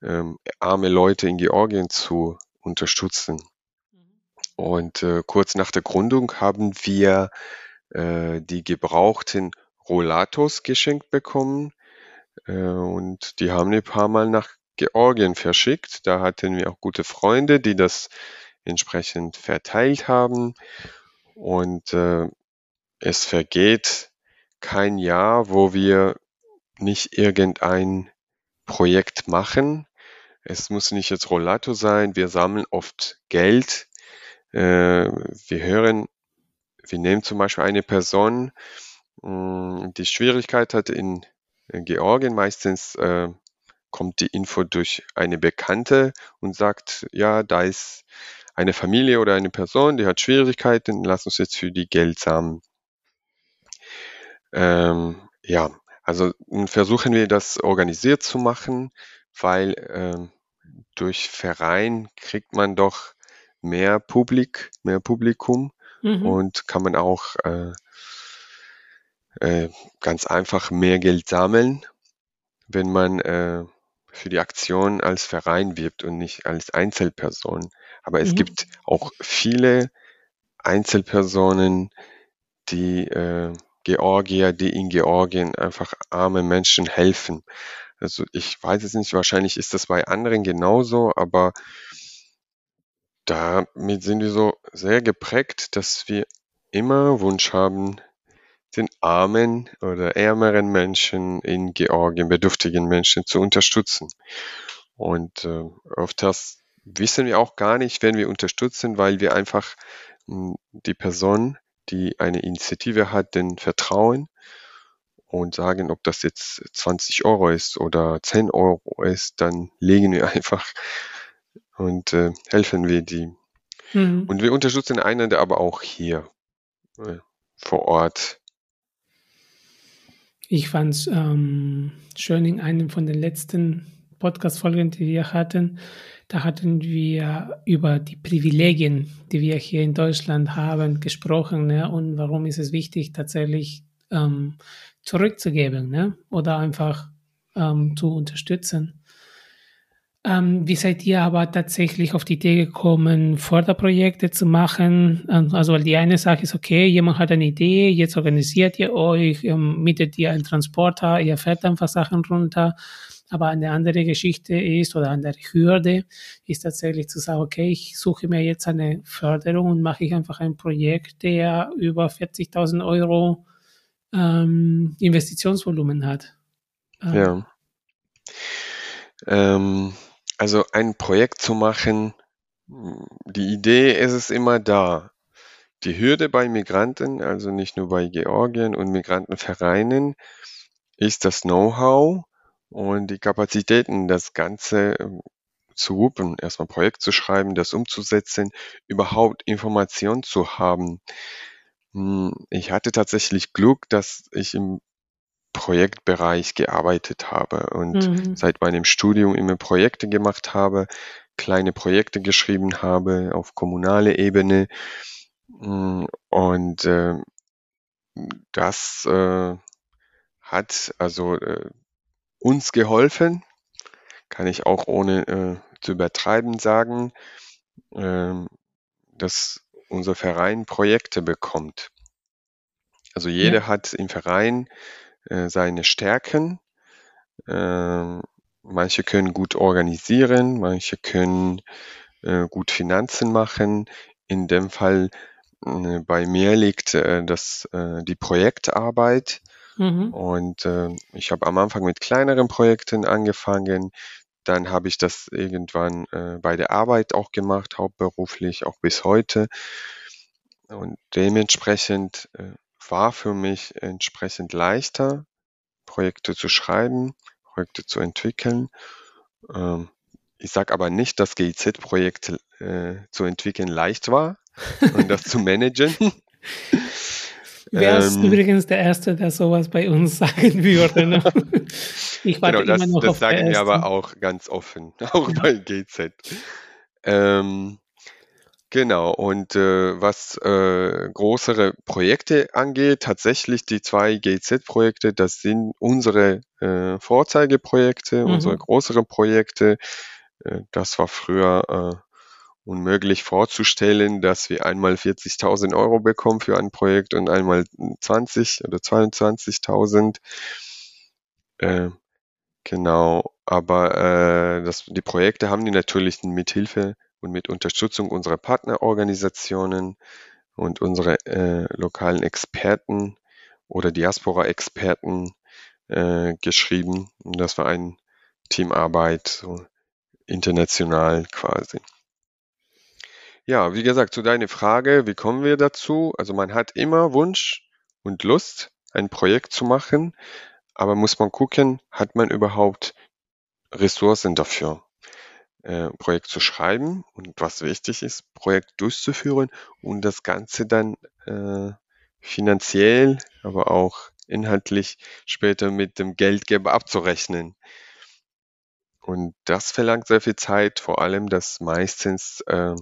ähm, arme Leute in Georgien zu unterstützen. Mhm. Und äh, kurz nach der Gründung haben wir äh, die gebrauchten Rollatos geschenkt bekommen äh, und die haben wir ein paar Mal nach Georgien verschickt. Da hatten wir auch gute Freunde, die das entsprechend verteilt haben. Und äh, es vergeht kein Jahr, wo wir nicht irgendein Projekt machen. Es muss nicht jetzt Rollato sein. Wir sammeln oft Geld. Äh, wir hören, wir nehmen zum Beispiel eine Person, mh, die Schwierigkeit hat in, in Georgien. Meistens äh, kommt die Info durch eine Bekannte und sagt, ja, da ist eine Familie oder eine Person, die hat Schwierigkeiten, lass uns jetzt für die Geld sammeln. Ähm, ja, also versuchen wir das organisiert zu machen, weil ähm, durch Verein kriegt man doch mehr Publik, mehr Publikum mhm. und kann man auch äh, äh, ganz einfach mehr Geld sammeln, wenn man äh, für die Aktion als Verein wirbt und nicht als Einzelperson. Aber es mhm. gibt auch viele Einzelpersonen, die äh, Georgier, die in Georgien einfach arme Menschen helfen. Also ich weiß es nicht, wahrscheinlich ist das bei anderen genauso, aber damit sind wir so sehr geprägt, dass wir immer Wunsch haben, den armen oder ärmeren Menschen in Georgien, bedürftigen Menschen zu unterstützen. Und äh, oft das wissen wir auch gar nicht, wenn wir unterstützen, weil wir einfach hm, die Person die eine Initiative hat, den vertrauen und sagen, ob das jetzt 20 Euro ist oder 10 Euro ist, dann legen wir einfach und äh, helfen wir die. Mhm. Und wir unterstützen einander aber auch hier äh, vor Ort. Ich fand es ähm, schön in einem von den letzten Podcast-Folgen, die wir hatten, da hatten wir über die Privilegien, die wir hier in Deutschland haben, gesprochen ne? und warum ist es wichtig, tatsächlich ähm, zurückzugeben ne? oder einfach ähm, zu unterstützen. Ähm, wie seid ihr aber tatsächlich auf die Idee gekommen, Förderprojekte zu machen? Ähm, also die eine Sache ist, okay, jemand hat eine Idee, jetzt organisiert ihr euch, ähm, mietet ihr einen Transporter, ihr fährt einfach Sachen runter aber eine andere Geschichte ist oder eine andere Hürde ist tatsächlich zu sagen, okay, ich suche mir jetzt eine Förderung und mache ich einfach ein Projekt, der über 40.000 Euro ähm, Investitionsvolumen hat. Ähm, ja. Ähm, also ein Projekt zu machen, die Idee ist es immer da. Die Hürde bei Migranten, also nicht nur bei Georgien und Migrantenvereinen, ist das Know-how und die Kapazitäten, das Ganze ähm, zu wuppen, erstmal ein Projekt zu schreiben, das umzusetzen, überhaupt Informationen zu haben. Hm, ich hatte tatsächlich Glück, dass ich im Projektbereich gearbeitet habe und Mhm. seit meinem Studium immer Projekte gemacht habe, kleine Projekte geschrieben habe auf kommunaler Ebene. Hm, und äh, das äh, hat also äh, uns geholfen, kann ich auch ohne äh, zu übertreiben sagen, äh, dass unser Verein Projekte bekommt. Also jeder Ja. hat im Verein äh, seine Stärken. Ähm, manche können gut organisieren, manche können äh, gut Finanzen machen. In dem Fall äh, bei mir liegt äh, das, die Projektarbeit. Mhm. Und ich habe am Anfang mit kleineren Projekten angefangen. Dann habe ich das irgendwann bei der Arbeit auch gemacht, hauptberuflich, auch bis heute. Und dementsprechend war für mich entsprechend leichter, Projekte zu schreiben, Projekte zu entwickeln. Ähm, ich sage aber nicht, dass GIZ-Projekte äh, zu entwickeln leicht war und das zu managen. Wärst Ähm, übrigens der Erste, der sowas bei uns sagen würde. Ne? Ich warte Genau, das, immer noch das auf sagen wir aber auch ganz offen, auch Ja. bei GZ. Ähm, genau, und äh, was äh, größere Projekte angeht, tatsächlich die zwei GZ-Projekte, das sind unsere äh, Vorzeigeprojekte, unsere Mhm. größeren Projekte. Äh, das war früher äh, unmöglich vorzustellen, dass wir einmal 40.000 Euro bekommen für ein Projekt und einmal 20 oder 22.000. Äh, Genau, aber äh, das, die Projekte haben die natürlich mit Hilfe und mit Unterstützung unserer Partnerorganisationen und unserer äh, lokalen Experten oder Diaspora-Experten äh, geschrieben. Und das war eine Teamarbeit, so international quasi. Ja, wie gesagt, zu deiner Frage, wie kommen wir dazu? Also man hat immer Wunsch und Lust, ein Projekt zu machen, aber muss man gucken, hat man überhaupt Ressourcen dafür, äh, Projekt zu schreiben und was wichtig ist, Projekt durchzuführen und das Ganze dann äh, finanziell, aber auch inhaltlich später mit dem Geldgeber abzurechnen. Und das verlangt sehr viel Zeit, vor allem, dass meistens äh,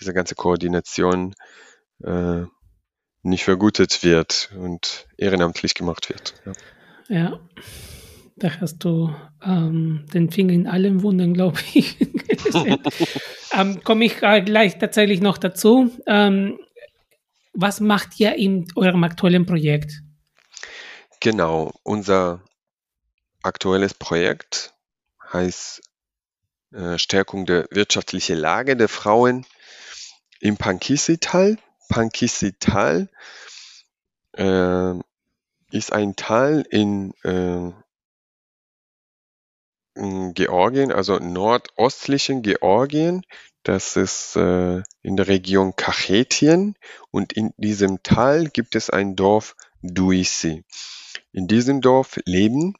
diese ganze Koordination äh, nicht vergütet wird und ehrenamtlich gemacht wird. Ja. Ja, da hast du ähm, den Finger in allen Wunden, glaube ich. ähm, Komme ich äh, gleich tatsächlich noch dazu. Ähm, was macht ihr in eurem aktuellen Projekt? Genau, unser aktuelles Projekt heißt äh, Stärkung der wirtschaftlichen Lage der Frauen im Pankisi-Tal. Pankisi-Tal äh, ist ein Tal in, äh, in Georgien, also nordostlichen Georgien. Das ist äh, in der Region Kachetien und in diesem Tal gibt es ein Dorf Duisi. In diesem Dorf leben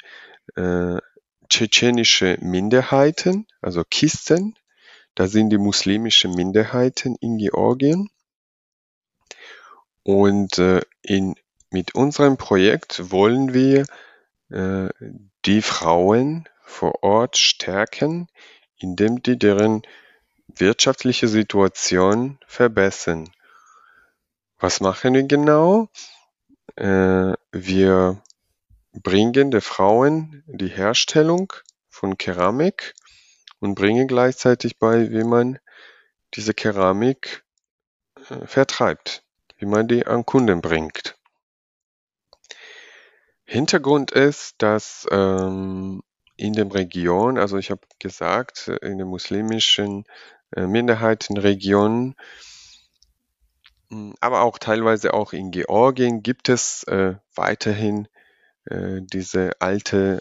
äh, tschetschenische Minderheiten, also Kisten. Da sind die muslimischen Minderheiten in Georgien. Und äh, in, mit unserem Projekt wollen wir äh, die Frauen vor Ort stärken, indem die deren wirtschaftliche Situation verbessern. Was machen wir genau? Äh, wir bringen den Frauen die Herstellung von Keramik und bringen gleichzeitig bei, wie man diese Keramik äh, vertreibt, wie man die an Kunden bringt. Hintergrund ist, dass ähm, in der Region, also ich habe gesagt, in den muslimischen äh, Minderheitenregionen, aber auch teilweise auch in Georgien gibt es äh, weiterhin äh, diese alte,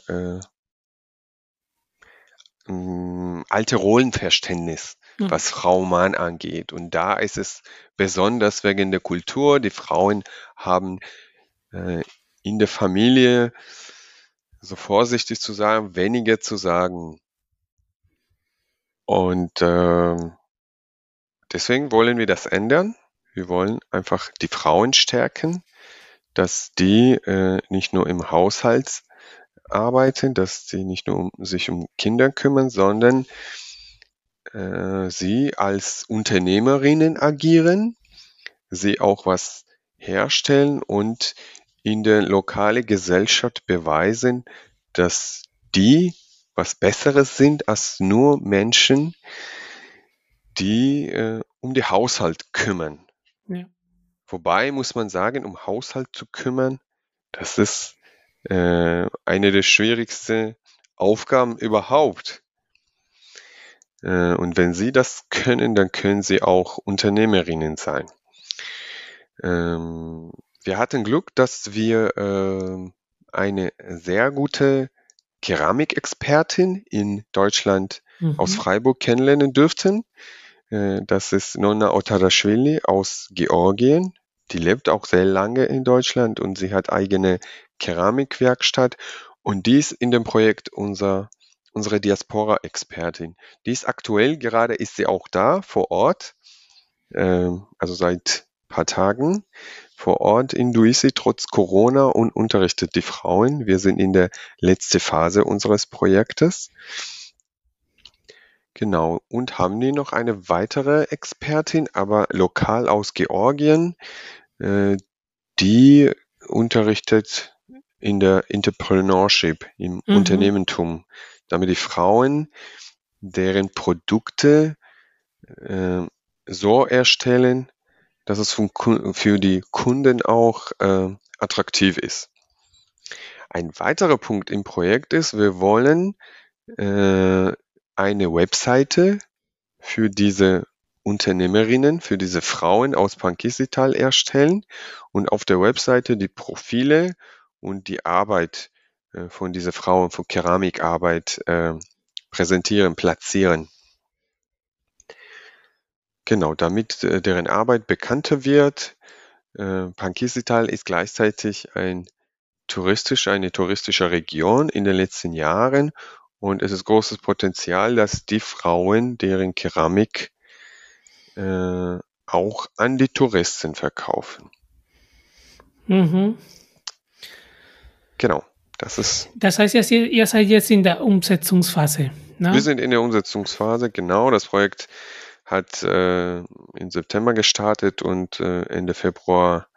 äh, mh, alte Rollenverständnis, Mhm. was Frau-Mann angeht. Und da ist es besonders wegen der Kultur. Die Frauen haben äh, in der Familie, so vorsichtig zu sagen, weniger zu sagen. Und äh, deswegen wollen wir das ändern. Wir wollen einfach die Frauen stärken, dass die äh, nicht nur im Haushalt arbeiten, dass sie nicht nur um, sich um Kinder kümmern, sondern äh, sie als Unternehmerinnen agieren, sie auch was herstellen und in der lokalen Gesellschaft beweisen, dass die was Besseres sind als nur Menschen, die äh, um den Haushalt kümmern. Ja. Wobei muss man sagen, um Haushalt zu kümmern, das ist äh, eine der schwierigsten Aufgaben überhaupt. Äh, und wenn Sie das können, dann können Sie auch Unternehmerinnen sein. Ähm, wir hatten Glück, dass wir äh, eine sehr gute Keramikexpertin in Deutschland mhm. aus Freiburg kennenlernen dürften. Äh, das ist Nonna Otarashvili aus Georgien. Die lebt auch sehr lange in Deutschland und sie hat eigene Keramikwerkstatt und dies in dem Projekt unser, unsere Diaspora-Expertin. Dies aktuell gerade ist sie auch da vor Ort, äh, also seit paar Tagen vor Ort in Duisi trotz Corona und unterrichtet die Frauen. Wir sind in der letzten Phase unseres Projektes. Genau. Und haben die noch eine weitere Expertin, aber lokal aus Georgien, äh, die unterrichtet in der Entrepreneurship, im mhm. Unternehmertum, damit die Frauen deren Produkte äh, so erstellen, dass es für die Kunden auch äh, attraktiv ist. Ein weiterer Punkt im Projekt ist, wir wollen äh, eine Webseite für diese Unternehmerinnen, für diese Frauen aus Pankisital erstellen und auf der Webseite die Profile und die Arbeit äh, von dieser Frauen, von Keramikarbeit äh, präsentieren, platzieren. Genau, damit äh, deren Arbeit bekannter wird. Äh, Pankisital ist gleichzeitig ein touristisch, eine touristische Region in den letzten Jahren und es ist großes Potenzial, dass die Frauen deren Keramik äh, auch an die Touristen verkaufen. Mhm. Genau, das ist. Das heißt, ihr, ihr seid jetzt in der Umsetzungsphase. Ne? Wir sind in der Umsetzungsphase, genau. Das Projekt hat äh, im September gestartet und äh, Ende Februar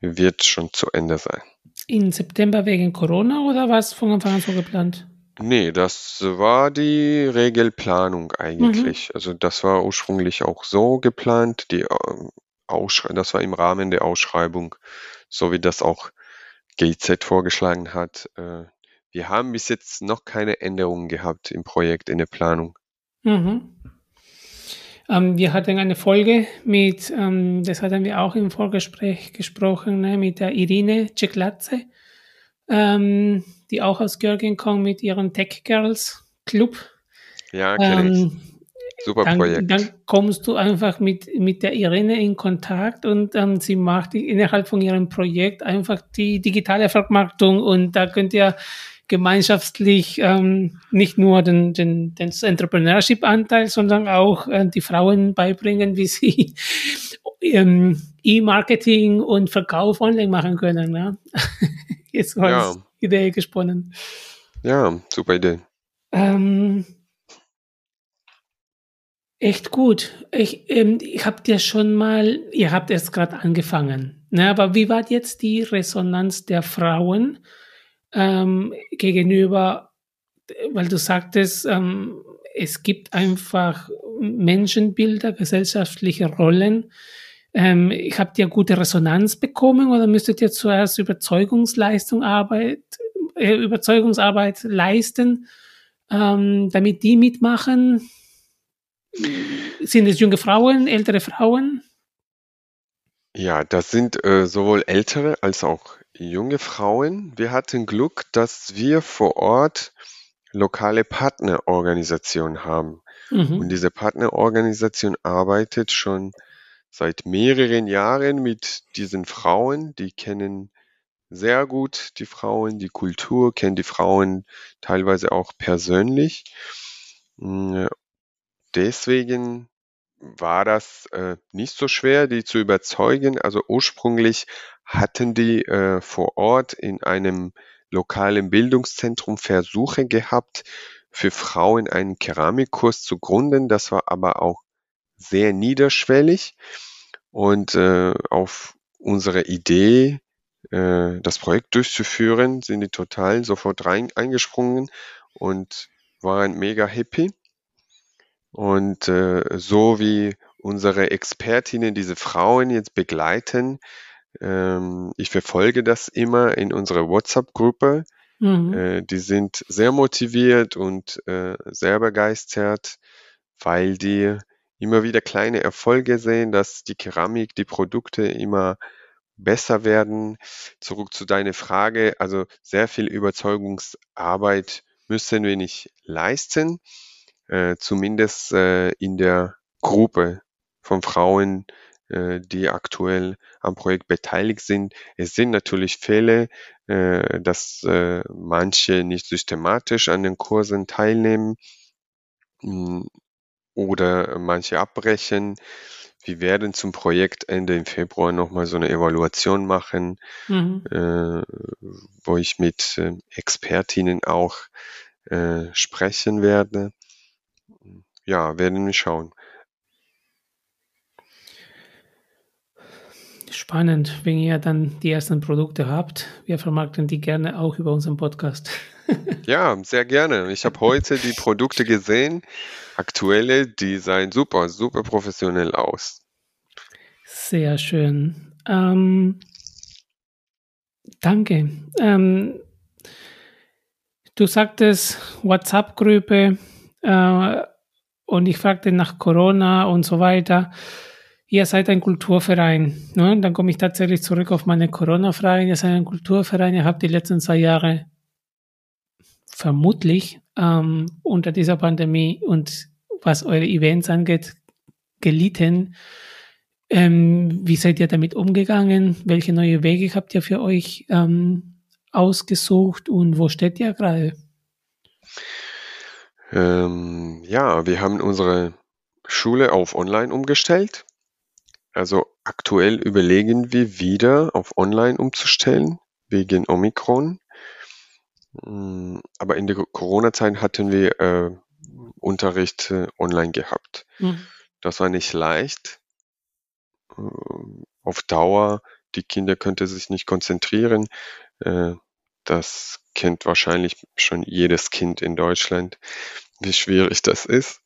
wird schon zu Ende sein. In September wegen Corona oder was von Anfang an so geplant? Nee, das war die Regelplanung eigentlich. Mhm. Also das war ursprünglich auch so geplant, die Ausschrei das war im Rahmen der Ausschreibung, so wie das auch GIZ vorgeschlagen hat. Äh, wir haben bis jetzt noch keine Änderungen gehabt im Projekt, in der Planung. Mhm. Ähm, wir hatten eine Folge mit, ähm, das hatten wir auch im Vorgespräch gesprochen, ne, mit der Irine Ceklatze, ähm, die auch aus Georgien kommt mit ihrem Tech Girls Club. Ja, kenne ich. Ähm, Super dann, Projekt. Dann kommst du einfach mit, mit der Irene in Kontakt und ähm, sie macht innerhalb von ihrem Projekt einfach die digitale Vermarktung und da könnt ihr gemeinschaftlich ähm, nicht nur den, den, den Entrepreneurship-Anteil, sondern auch äh, die Frauen beibringen, wie sie ähm, E-Marketing und Verkauf online machen können. Ne? Jetzt war ja. Idee gesponnen. Ja, super Idee. Ähm, echt gut. Ich, ähm, ich habe dir schon mal, ihr habt erst gerade angefangen, ne? aber wie war jetzt die Resonanz der Frauen? Ähm, gegenüber, weil du sagtest, ähm, es gibt einfach Menschenbilder, gesellschaftliche Rollen. Ähm, habt ihr gute Resonanz bekommen oder müsstet ihr zuerst Überzeugungsleistung Arbeit, äh, Überzeugungsarbeit leisten, ähm, damit die mitmachen? Sind es junge Frauen, ältere Frauen? Ja, das sind äh, sowohl ältere als auch junge Frauen. Wir hatten Glück, dass wir vor Ort lokale Partnerorganisationen haben. Mhm. Und diese Partnerorganisation arbeitet schon seit mehreren Jahren mit diesen Frauen. Die kennen sehr gut die Frauen, die Kultur, kennen die Frauen teilweise auch persönlich. Mm, deswegen war das äh, nicht so schwer, die zu überzeugen. Also ursprünglich hatten die äh, vor Ort in einem lokalen Bildungszentrum Versuche gehabt, für Frauen einen Keramikkurs zu gründen. Das war aber auch sehr niederschwellig. Und äh, auf unsere Idee, äh, das Projekt durchzuführen, sind die total sofort rein eingesprungen und waren mega happy. Und äh, so wie unsere Expertinnen diese Frauen jetzt begleiten, ähm, ich verfolge das immer in unserer WhatsApp-Gruppe. Mhm. Äh, die sind sehr motiviert und äh, sehr begeistert, weil die immer wieder kleine Erfolge sehen, dass die Keramik, die Produkte immer besser werden. Zurück zu deiner Frage, also sehr viel Überzeugungsarbeit müssen wir nicht leisten, äh, zumindest äh, in der Gruppe von Frauen, die aktuell am Projekt beteiligt sind. Es sind natürlich Fälle, äh, dass äh, manche nicht systematisch an den Kursen teilnehmen hm, oder manche abbrechen. Wir werden zum Projektende im Februar nochmal so eine Evaluation machen, mhm. äh, wo ich mit äh, Expertinnen auch äh, sprechen werde. Ja, werden wir schauen. Spannend, wenn ihr dann die ersten Produkte habt. Wir vermarkten die gerne auch über unseren Podcast. ja, sehr gerne. Ich habe heute die Produkte gesehen. Aktuelle, die sehen super, super professionell aus. Sehr schön. Ähm, danke. Ähm, du sagtest WhatsApp-Gruppe äh, und ich fragte nach Corona und so weiter ihr seid ein Kulturverein. Ne? Dann komme ich tatsächlich zurück auf meine Corona-Frage. Ihr seid ein Kulturverein, ihr habt die letzten zwei Jahre vermutlich ähm, unter dieser Pandemie und was eure Events angeht, gelitten. Ähm, wie seid ihr damit umgegangen? Welche neue Wege habt ihr für euch ähm, ausgesucht und wo steht ihr gerade? Ähm, ja, wir haben unsere Schule auf Online umgestellt. Also aktuell überlegen wir wieder auf Online umzustellen wegen Omikron. Hm, aber in der Corona-Zeit hatten wir äh, Unterricht äh, online gehabt. Mhm. Das war nicht leicht. Äh, auf Dauer, die Kinder könnten sich nicht konzentrieren. Äh, das kennt wahrscheinlich schon jedes Kind in Deutschland, wie schwierig das ist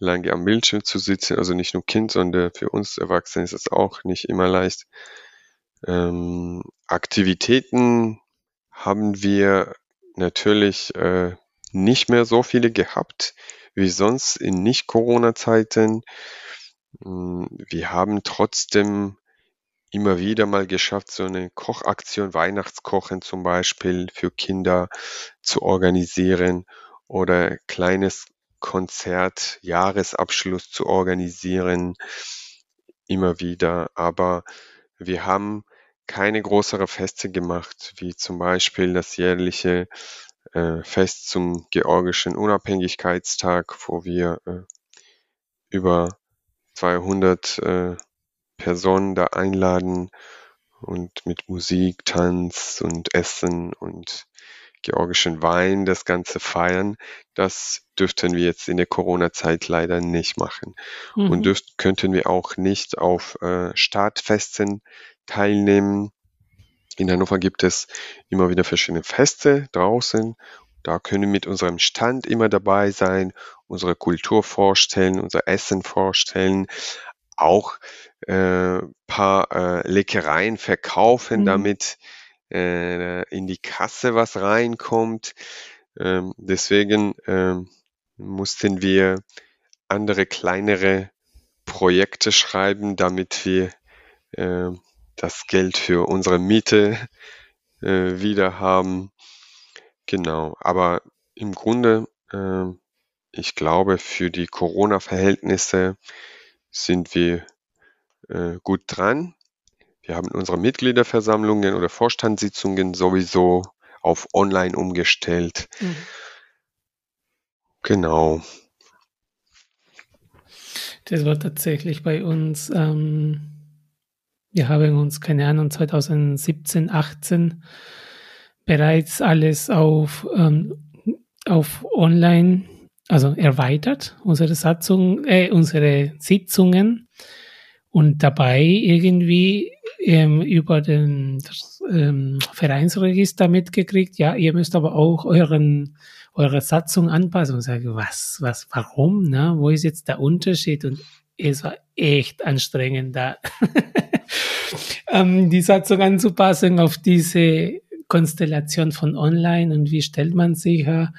lange am Bildschirm zu sitzen, also nicht nur Kind, sondern für uns Erwachsene ist es auch nicht immer leicht. Ähm, Aktivitäten haben wir natürlich äh, nicht mehr so viele gehabt wie sonst in Nicht-Corona-Zeiten. Hm, wir haben trotzdem immer wieder mal geschafft, so eine Kochaktion, Weihnachtskochen zum Beispiel für Kinder zu organisieren oder kleines Konzert, Jahresabschluss zu organisieren, immer wieder. Aber wir haben keine größere Feste gemacht, wie zum Beispiel das jährliche äh, Fest zum georgischen Unabhängigkeitstag, wo wir äh, über 200 äh, Personen da einladen und mit Musik, Tanz und Essen und georgischen Wein das Ganze feiern. Das dürften wir jetzt in der Corona-Zeit leider nicht machen. Mhm. Und dürft, könnten wir auch nicht auf äh, Startfesten teilnehmen. In Hannover gibt es immer wieder verschiedene Feste draußen. Da können wir mit unserem Stand immer dabei sein, unsere Kultur vorstellen, unser Essen vorstellen, auch äh, paar äh, Leckereien verkaufen, mhm. damit äh, in die Kasse was reinkommt. Ähm, deswegen ähm, mussten wir andere kleinere Projekte schreiben, damit wir äh, das Geld für unsere Miete äh, wieder haben. Genau, aber im Grunde, äh, ich glaube, für die Corona-Verhältnisse sind wir äh, gut dran. Wir haben unsere Mitgliederversammlungen oder Vorstandssitzungen sowieso auf online umgestellt. Mhm. Genau. Das war tatsächlich bei uns, ähm, wir haben uns, keine Ahnung, 2017, 18 bereits alles auf, ähm, auf online, also erweitert, unsere Satzung, äh, unsere Sitzungen und dabei irgendwie ähm, über den das, ähm, Vereinsregister mitgekriegt, ja, ihr müsst aber auch euren eure Satzung anpassen und sage, was, was, warum, ne? Wo ist jetzt der Unterschied? Und es war echt anstrengend, da ähm, die Satzung anzupassen auf diese Konstellation von online und wie stellt man sicher,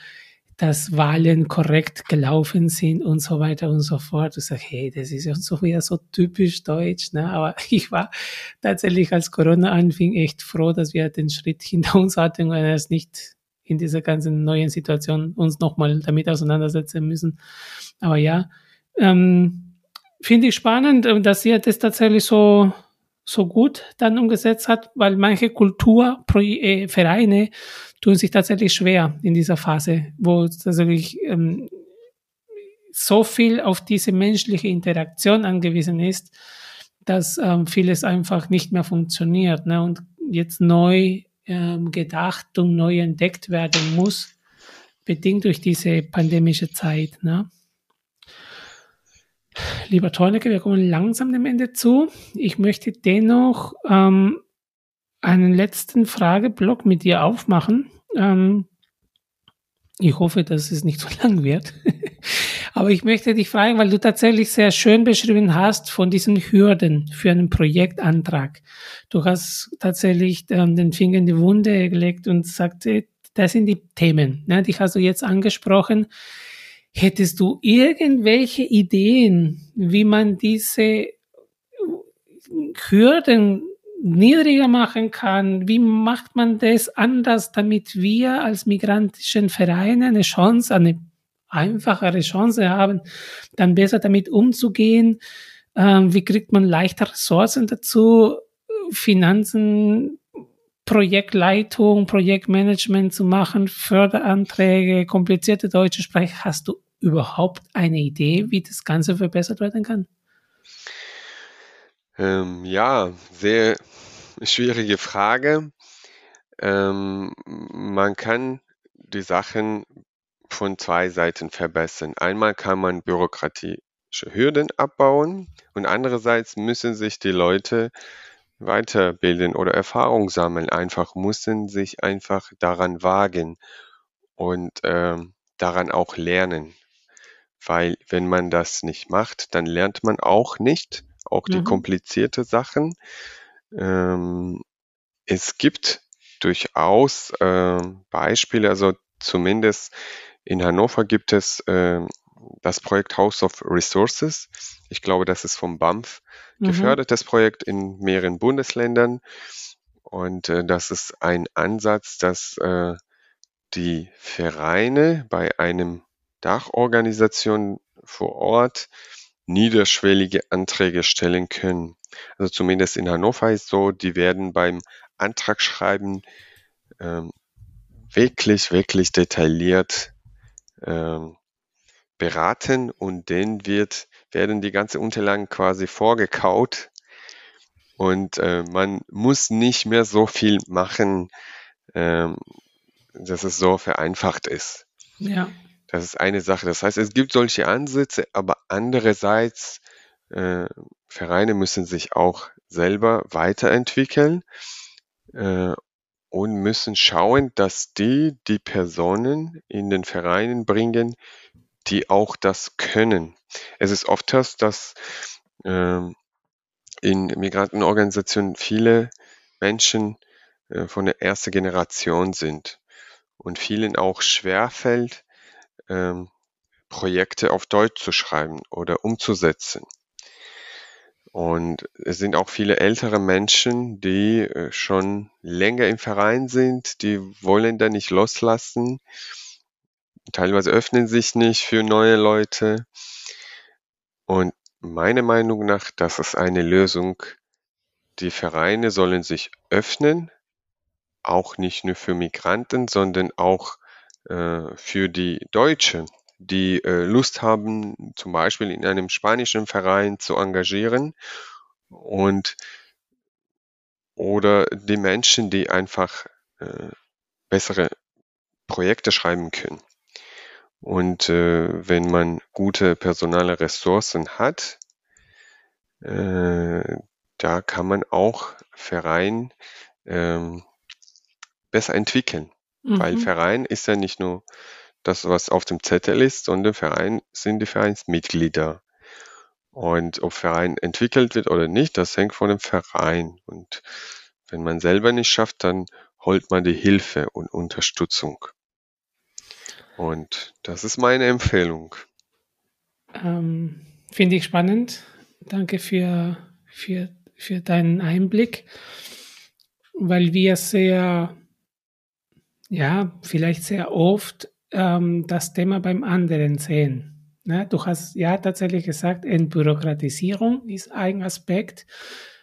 dass Wahlen korrekt gelaufen sind und so weiter und so fort. Ich sage, hey, das ist ja so wieder so typisch deutsch. Ne? Aber ich war tatsächlich, als Corona anfing, echt froh, dass wir den Schritt hinter uns hatten und es nicht in dieser ganzen neuen Situation uns nochmal damit auseinandersetzen müssen. Aber ja, ähm, finde ich spannend, äh, dass ihr das tatsächlich so, so gut dann umgesetzt hat, weil manche Kulturvereine äh, tun sich tatsächlich schwer in dieser Phase, wo tatsächlich ähm, so viel auf diese menschliche Interaktion angewiesen ist, dass ähm, vieles einfach nicht mehr funktioniert ne? und jetzt neu ähm, gedacht und neu entdeckt werden muss, bedingt durch diese pandemische Zeit. Ne? Lieber Tornecke, wir kommen langsam dem Ende zu. Ich möchte dennoch ähm, einen letzten Frageblock mit dir aufmachen. Ähm, ich hoffe, dass es nicht so lang wird. Aber ich möchte dich fragen, weil du tatsächlich sehr schön beschrieben hast von diesen Hürden für einen Projektantrag. Du hast tatsächlich ähm, den Finger in die Wunde gelegt und sagte, das sind die Themen, ne, die hast du jetzt angesprochen. Hättest du irgendwelche Ideen, wie man diese Hürden niedriger machen kann? Wie macht man das anders, damit wir als migrantischen Vereine eine Chance, eine einfachere Chance haben, dann besser damit umzugehen? Ähm, wie kriegt man leichter Ressourcen dazu, Finanzen, Projektleitung, Projektmanagement zu machen, Förderanträge, komplizierte deutsche Sprache? Hast du überhaupt eine Idee, wie das Ganze verbessert werden kann? Ähm, ja, sehr schwierige Frage. Ähm, man kann die Sachen von zwei Seiten verbessern. Einmal kann man bürokratische Hürden abbauen und andererseits müssen sich die Leute weiterbilden oder Erfahrung sammeln. Einfach müssen sich einfach daran wagen und ähm, daran auch lernen. Weil wenn man das nicht macht, dann lernt man auch nicht, auch die mhm. komplizierte Sachen. Ähm, es gibt durchaus äh, Beispiele, also zumindest in Hannover gibt es äh, das Projekt House of Resources. Ich glaube, das ist vom BAMF mhm. gefördertes Projekt in mehreren Bundesländern. Und äh, das ist ein Ansatz, dass äh, die Vereine bei einem Dachorganisation vor Ort niederschwellige Anträge stellen können. Also zumindest in Hannover ist so, die werden beim Antragsschreiben ähm, wirklich, wirklich detailliert ähm, beraten und dann wird, werden die ganzen Unterlagen quasi vorgekaut und äh, man muss nicht mehr so viel machen, ähm, dass es so vereinfacht ist. Ja. Das ist eine Sache. Das heißt, es gibt solche Ansätze, aber andererseits, äh, Vereine müssen sich auch selber weiterentwickeln äh, und müssen schauen, dass die die Personen in den Vereinen bringen, die auch das können. Es ist oft das, dass äh, in Migrantenorganisationen viele Menschen äh, von der ersten Generation sind und vielen auch schwerfällt, ähm, Projekte auf Deutsch zu schreiben oder umzusetzen. Und es sind auch viele ältere Menschen, die äh, schon länger im Verein sind, die wollen da nicht loslassen. Teilweise öffnen sich nicht für neue Leute. Und meiner Meinung nach, das ist eine Lösung. Die Vereine sollen sich öffnen, auch nicht nur für Migranten, sondern auch für die Deutschen, die äh, Lust haben, zum Beispiel in einem spanischen Verein zu engagieren und oder die Menschen, die einfach äh, bessere Projekte schreiben können. Und äh, wenn man gute personale Ressourcen hat, äh, da kann man auch Verein ähm, besser entwickeln. Mhm. Weil Verein ist ja nicht nur das, was auf dem Zettel ist, sondern Verein sind die Vereinsmitglieder. Und ob Verein entwickelt wird oder nicht, das hängt von dem Verein. Und wenn man selber nicht schafft, dann holt man die Hilfe und Unterstützung. Und das ist meine Empfehlung. Ähm, Finde ich spannend. Danke für, für, für deinen Einblick, weil wir sehr, ja, vielleicht sehr oft ähm, das Thema beim anderen sehen. Ne? Du hast ja tatsächlich gesagt, Entbürokratisierung ist ein Aspekt,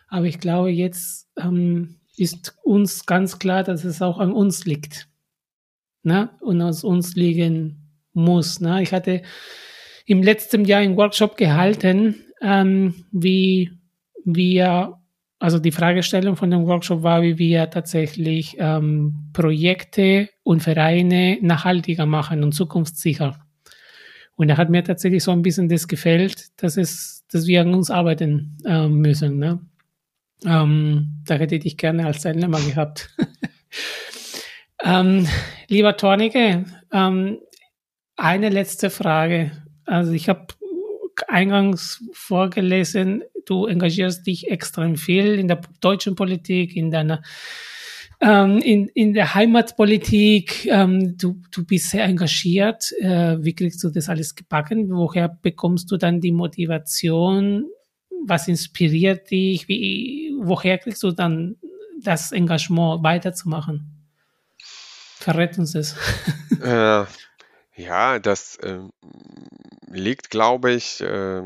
aber ich glaube, jetzt ähm, ist uns ganz klar, dass es auch an uns liegt ne? und aus uns liegen muss. Ne? Ich hatte im letzten Jahr einen Workshop gehalten, ähm, wie wir, also die Fragestellung von dem Workshop war, wie wir tatsächlich ähm, Projekte und Vereine nachhaltiger machen und zukunftssicher. Und da hat mir tatsächlich so ein bisschen das gefällt, dass es, dass wir an uns arbeiten äh, müssen. Ne? Ähm, da hätte ich dich gerne als Teilnehmer gehabt. ähm, lieber Tornike, ähm, eine letzte Frage. Also ich habe eingangs vorgelesen, du engagierst dich extrem viel in der deutschen Politik, in deiner ähm, in, in der Heimatpolitik. Ähm, du, du bist sehr engagiert. Äh, wie kriegst du das alles gebacken? Woher bekommst du dann die Motivation? Was inspiriert dich? Wie, woher kriegst du dann das Engagement weiterzumachen? Verrät uns das. Äh, ja, das äh, liegt, glaube ich, äh,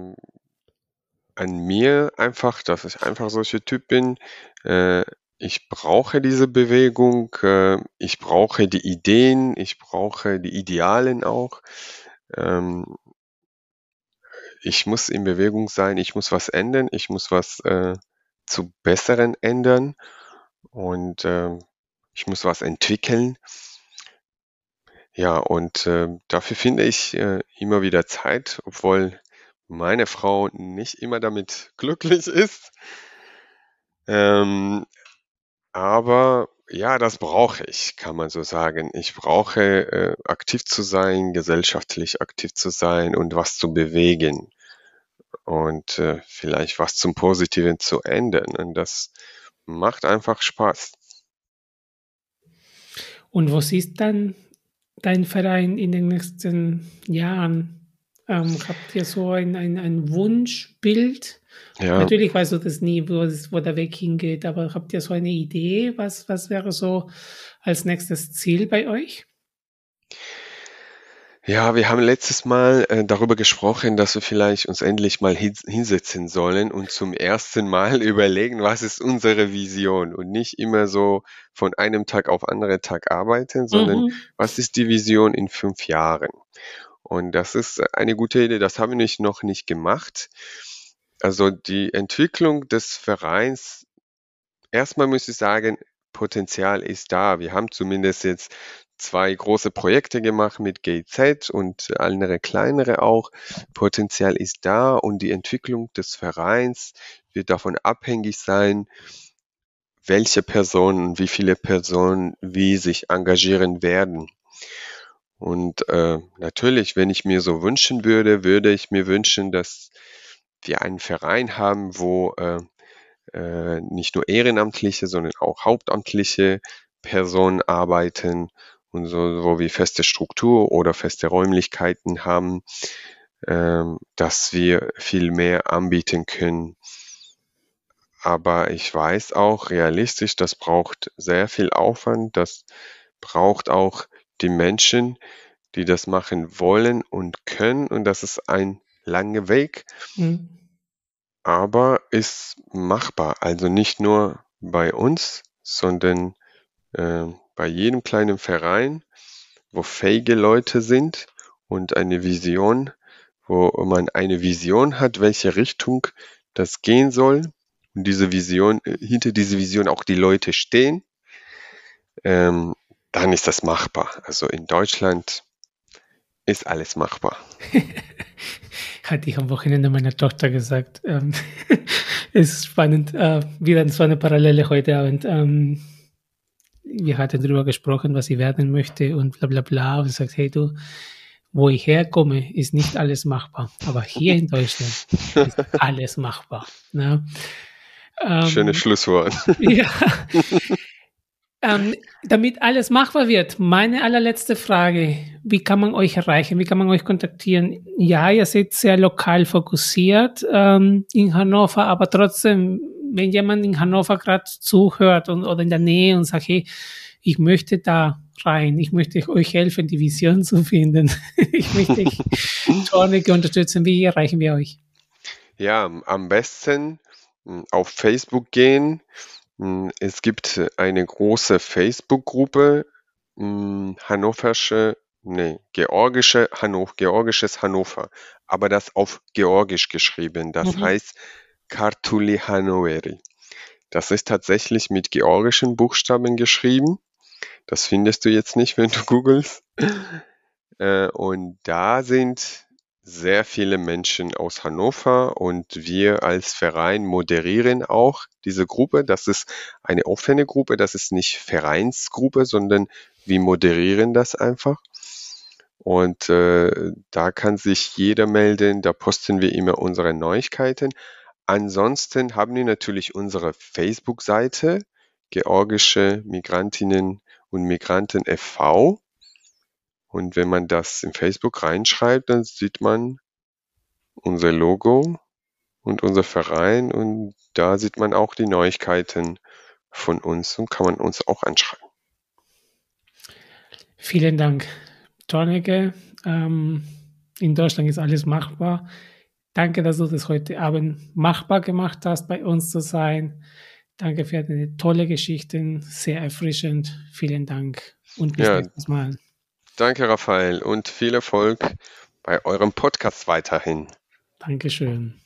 an mir einfach, dass ich einfach solcher Typ bin. Äh, ich brauche diese Bewegung, äh, ich brauche die Ideen, ich brauche die Idealen auch. Ähm, ich muss in Bewegung sein, ich muss was ändern, ich muss was äh, zu Besseren ändern und äh, ich muss was entwickeln. Ja, und äh, dafür finde ich äh, immer wieder Zeit, obwohl meine Frau nicht immer damit glücklich ist. Ähm, aber ja, das brauche ich, kann man so sagen. Ich brauche äh, aktiv zu sein, gesellschaftlich aktiv zu sein und was zu bewegen und äh, vielleicht was zum Positiven zu ändern. Und das macht einfach Spaß. Und wo siehst dann dein Verein in den nächsten Jahren? Ähm, habt ihr so ein, ein, ein Wunschbild? Ja. Natürlich weißt du das nie, wo, wo der Weg hingeht, aber habt ihr so eine Idee? Was, was wäre so als nächstes Ziel bei euch? Ja, wir haben letztes Mal äh, darüber gesprochen, dass wir vielleicht uns endlich mal hinsetzen sollen und zum ersten Mal überlegen, was ist unsere Vision und nicht immer so von einem Tag auf anderen Tag arbeiten, sondern mhm. was ist die Vision in fünf Jahren? Und das ist eine gute Idee, das haben wir noch nicht gemacht. Also die Entwicklung des Vereins, erstmal muss ich sagen, Potenzial ist da. Wir haben zumindest jetzt zwei große Projekte gemacht mit GZ und andere kleinere auch. Potenzial ist da und die Entwicklung des Vereins wird davon abhängig sein, welche Personen, wie viele Personen wie sich engagieren werden. Und äh, natürlich, wenn ich mir so wünschen würde, würde ich mir wünschen, dass wir einen Verein haben, wo äh, äh, nicht nur Ehrenamtliche, sondern auch hauptamtliche Personen arbeiten und so, wo wir feste Struktur oder feste Räumlichkeiten haben, ähm, dass wir viel mehr anbieten können. Aber ich weiß auch realistisch, das braucht sehr viel Aufwand, das braucht auch die Menschen, die das machen wollen und können und das ist ein langer Weg, mhm. aber ist machbar. Also nicht nur bei uns, sondern äh, bei jedem kleinen Verein, wo fähige Leute sind und eine Vision, wo man eine Vision hat, welche Richtung das gehen soll. Und diese Vision, hinter dieser Vision auch die Leute stehen, ähm, dann ist das machbar. Also in Deutschland ist alles machbar. Hatte ich am Wochenende meiner Tochter gesagt. Ähm, es ist spannend, äh, wieder so eine Parallele heute Abend. Ähm, wir hatten darüber gesprochen, was sie werden möchte und bla bla bla. Und sie sagt, hey du, wo ich herkomme, ist nicht alles machbar. Aber hier in Deutschland ist alles machbar. Ne? Ähm, Schönes Schlusswort. Ja. Ähm, damit alles machbar wird, meine allerletzte Frage. Wie kann man euch erreichen? Wie kann man euch kontaktieren? Ja, ihr seid sehr lokal fokussiert ähm, in Hannover, aber trotzdem, wenn jemand in Hannover gerade zuhört und, oder in der Nähe und sagt, hey, ich möchte da rein, ich möchte euch helfen, die Vision zu finden, ich möchte Tornike unterstützen, wie erreichen wir euch? Ja, am besten hm, auf Facebook gehen. Hm, es gibt eine große Facebook-Gruppe, hm, Hannoversche, nee, Georgische Hannover, Georgisches Hannover, aber das auf Georgisch geschrieben. Das mhm. heißt Kartuli Hanoveri. Das ist tatsächlich mit georgischen Buchstaben geschrieben. Das findest du jetzt nicht, wenn du googelst. Äh, und da sind sehr viele Menschen aus Hannover und wir als Verein moderieren auch diese Gruppe. Das ist eine offene Gruppe, das ist nicht Vereinsgruppe, sondern wir moderieren das einfach. Und äh, da kann sich jeder melden, da posten wir immer unsere Neuigkeiten. Ansonsten haben wir natürlich unsere Facebook-Seite, Georgische Migrantinnen und Migranten e.V. Und wenn man das in Facebook reinschreibt, dann sieht man unser Logo und unser Verein und da sieht man auch die Neuigkeiten von uns und kann man uns auch anschreiben. Vielen Dank, Torneke. Ähm, in Deutschland ist alles machbar. Danke, dass du das heute Abend machbar gemacht hast, bei uns zu sein. Danke für deine tolle Geschichten, sehr erfrischend. Vielen Dank und bis ja, nächstes Mal. Danke, Raphael, und viel Erfolg bei eurem Podcast weiterhin. Dankeschön.